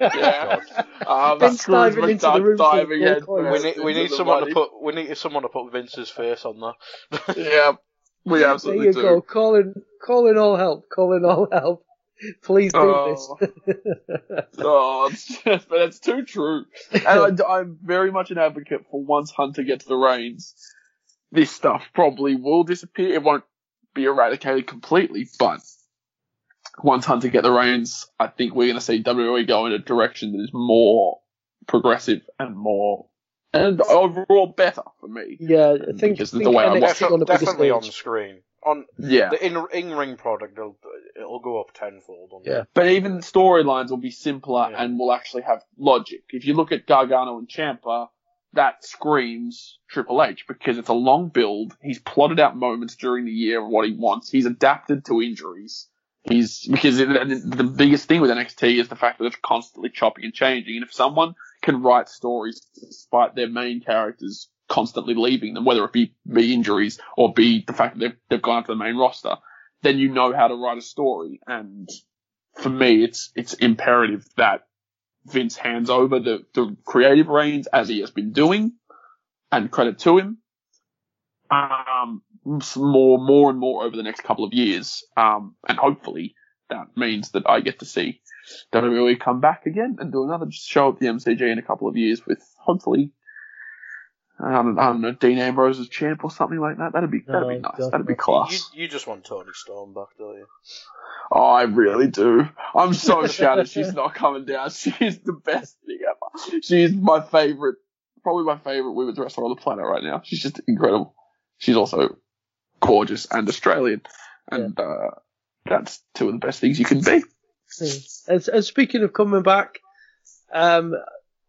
yeah. Um, Vince diving into the room full diving gold head we need we need someone money. to put we need someone to put Vince's face on there. Yeah, we there absolutely you do. go, calling, calling all help, calling all help. Please do Oh. this. Oh, it's just, but it's too true. And I, am very much an advocate for once Hunter gets the reins, this stuff probably will disappear. It won't be eradicated completely, but once Hunter get the reins, I think we're going to see WWE go in a direction that is more progressive and more and overall better for me. yeah, I think, Because think the way I NXT watch on the definitely on screen. On Yeah. the in in ring product, it'll it'll go up tenfold. On Yeah. But even storylines will be simpler Yeah. and will actually have logic. If you look at Gargano and Ciampa, that screams Triple H because it's a long build. He's plotted out moments during the year of what he wants. He's adapted to injuries. He's because the biggest thing with NXT is the fact that it's constantly chopping and changing. And if someone can write stories despite their main characters constantly leaving them, whether it be, be injuries or be the fact that they've, they've gone up to the main roster, then you know how to write a story. And for me, it's it's imperative that Vince hands over the, the creative reins as he has been doing, and credit to him. Um, more, more and more over the next couple of years. Um, and hopefully that means that I get to see WWE come back again and do another show at the MCG in a couple of years with hopefully I don't, I don't know Dean Ambrose as champ or something like that. That'd be that'd be nice. That'd be class. You, you just want Toni Storm back, don't you? Oh, I really do. I'm so shattered she's not coming down. She's the best thing ever. She's my favorite, probably my favorite women's wrestler on the planet right now. She's just incredible. She's also gorgeous and Australian, and yeah. uh, that's two of the best things you can be. And, and speaking of coming back, um,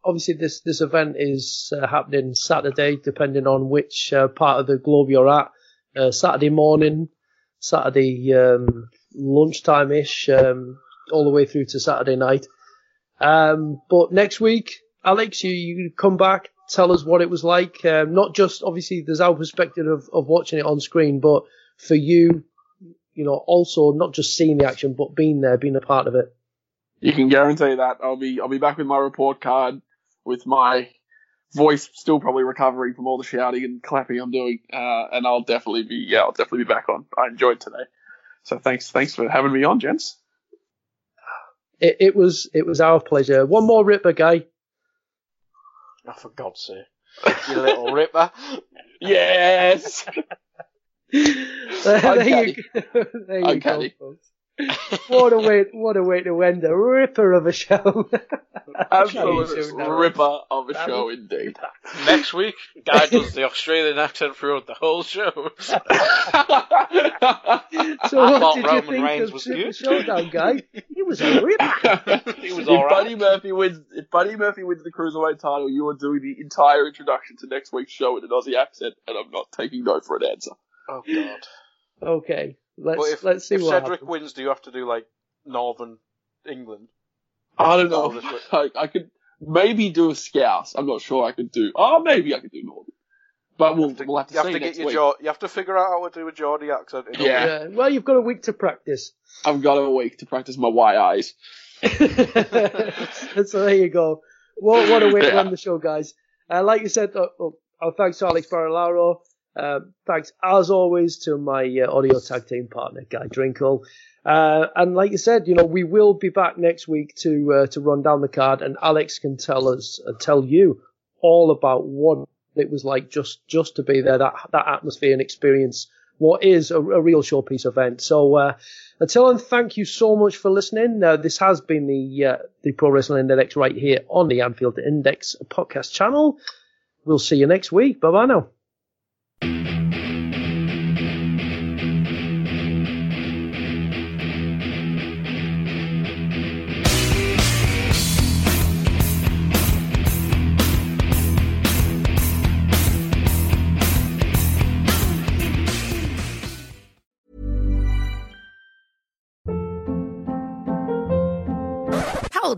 obviously this this event is uh, happening Saturday, depending on which uh, part of the globe you're at. Uh, Saturday morning, Saturday um, lunchtime ish, um, all the way through to Saturday night. Um, but next week, Alex, you, you come back, tell us what it was like. Um, not just obviously there's our perspective of, of watching it on screen, but for you, you know, also not just seeing the action, but being there, being a part of it. You can guarantee that I'll be I'll be back with my report card, with my voice still probably recovering from all the shouting and clapping I'm doing, uh, and I'll definitely be yeah I'll definitely be back on. I enjoyed today, so thanks thanks for having me on, gents. It, it was it was our pleasure. One more Ripper guy. Oh, for God's sake. You little ripper. yes. there, you, there you go, folks. what a way! What a way to end a ripper of a show. Absolute ripper of a show, indeed. Next week, Guy does the Australian accent throughout the whole show. so, what did Roman you think Reigns of was Super good. Showdown, Guy? He was a ripper. he was if all right. Buddy Murphy wins, if Buddy Murphy wins the cruiserweight title, you are doing the entire introduction to next week's show in an Aussie accent, and I'm not taking no for an answer. Oh God. Okay. Let's if, let's see if what Cedric happens. wins, do you have to do like Northern England? I don't know. Oh, this way. I, I could maybe do a scouse. I'm not sure I could do. Oh, maybe I could do Northern. But we'll, we'll have to you have see to get your week. jaw. You have to figure out how to do a Geordie accent. Yeah. Yeah, well, you've got a week to practice. I've got a week to practice my Y eyes. so there you go. What, what a way to Yeah. end the show, guys. Uh, like you said, uh, oh, oh, thanks to Alex Barilaro. Um, thanks, as always, to my uh, audio tag team partner, Guy Drinkle. Uh, and like you said, you know, we will be back next week to uh, to run down the card, and Alex can tell us, uh, tell you all about what it was like just just to be there, that that atmosphere and experience. What is a, a real showpiece event? So uh, until then, thank you so much for listening. Uh, this has been the uh, the Pro Wrestling Index right here on the Anfield Index podcast channel. We'll see you next week. Bye bye now.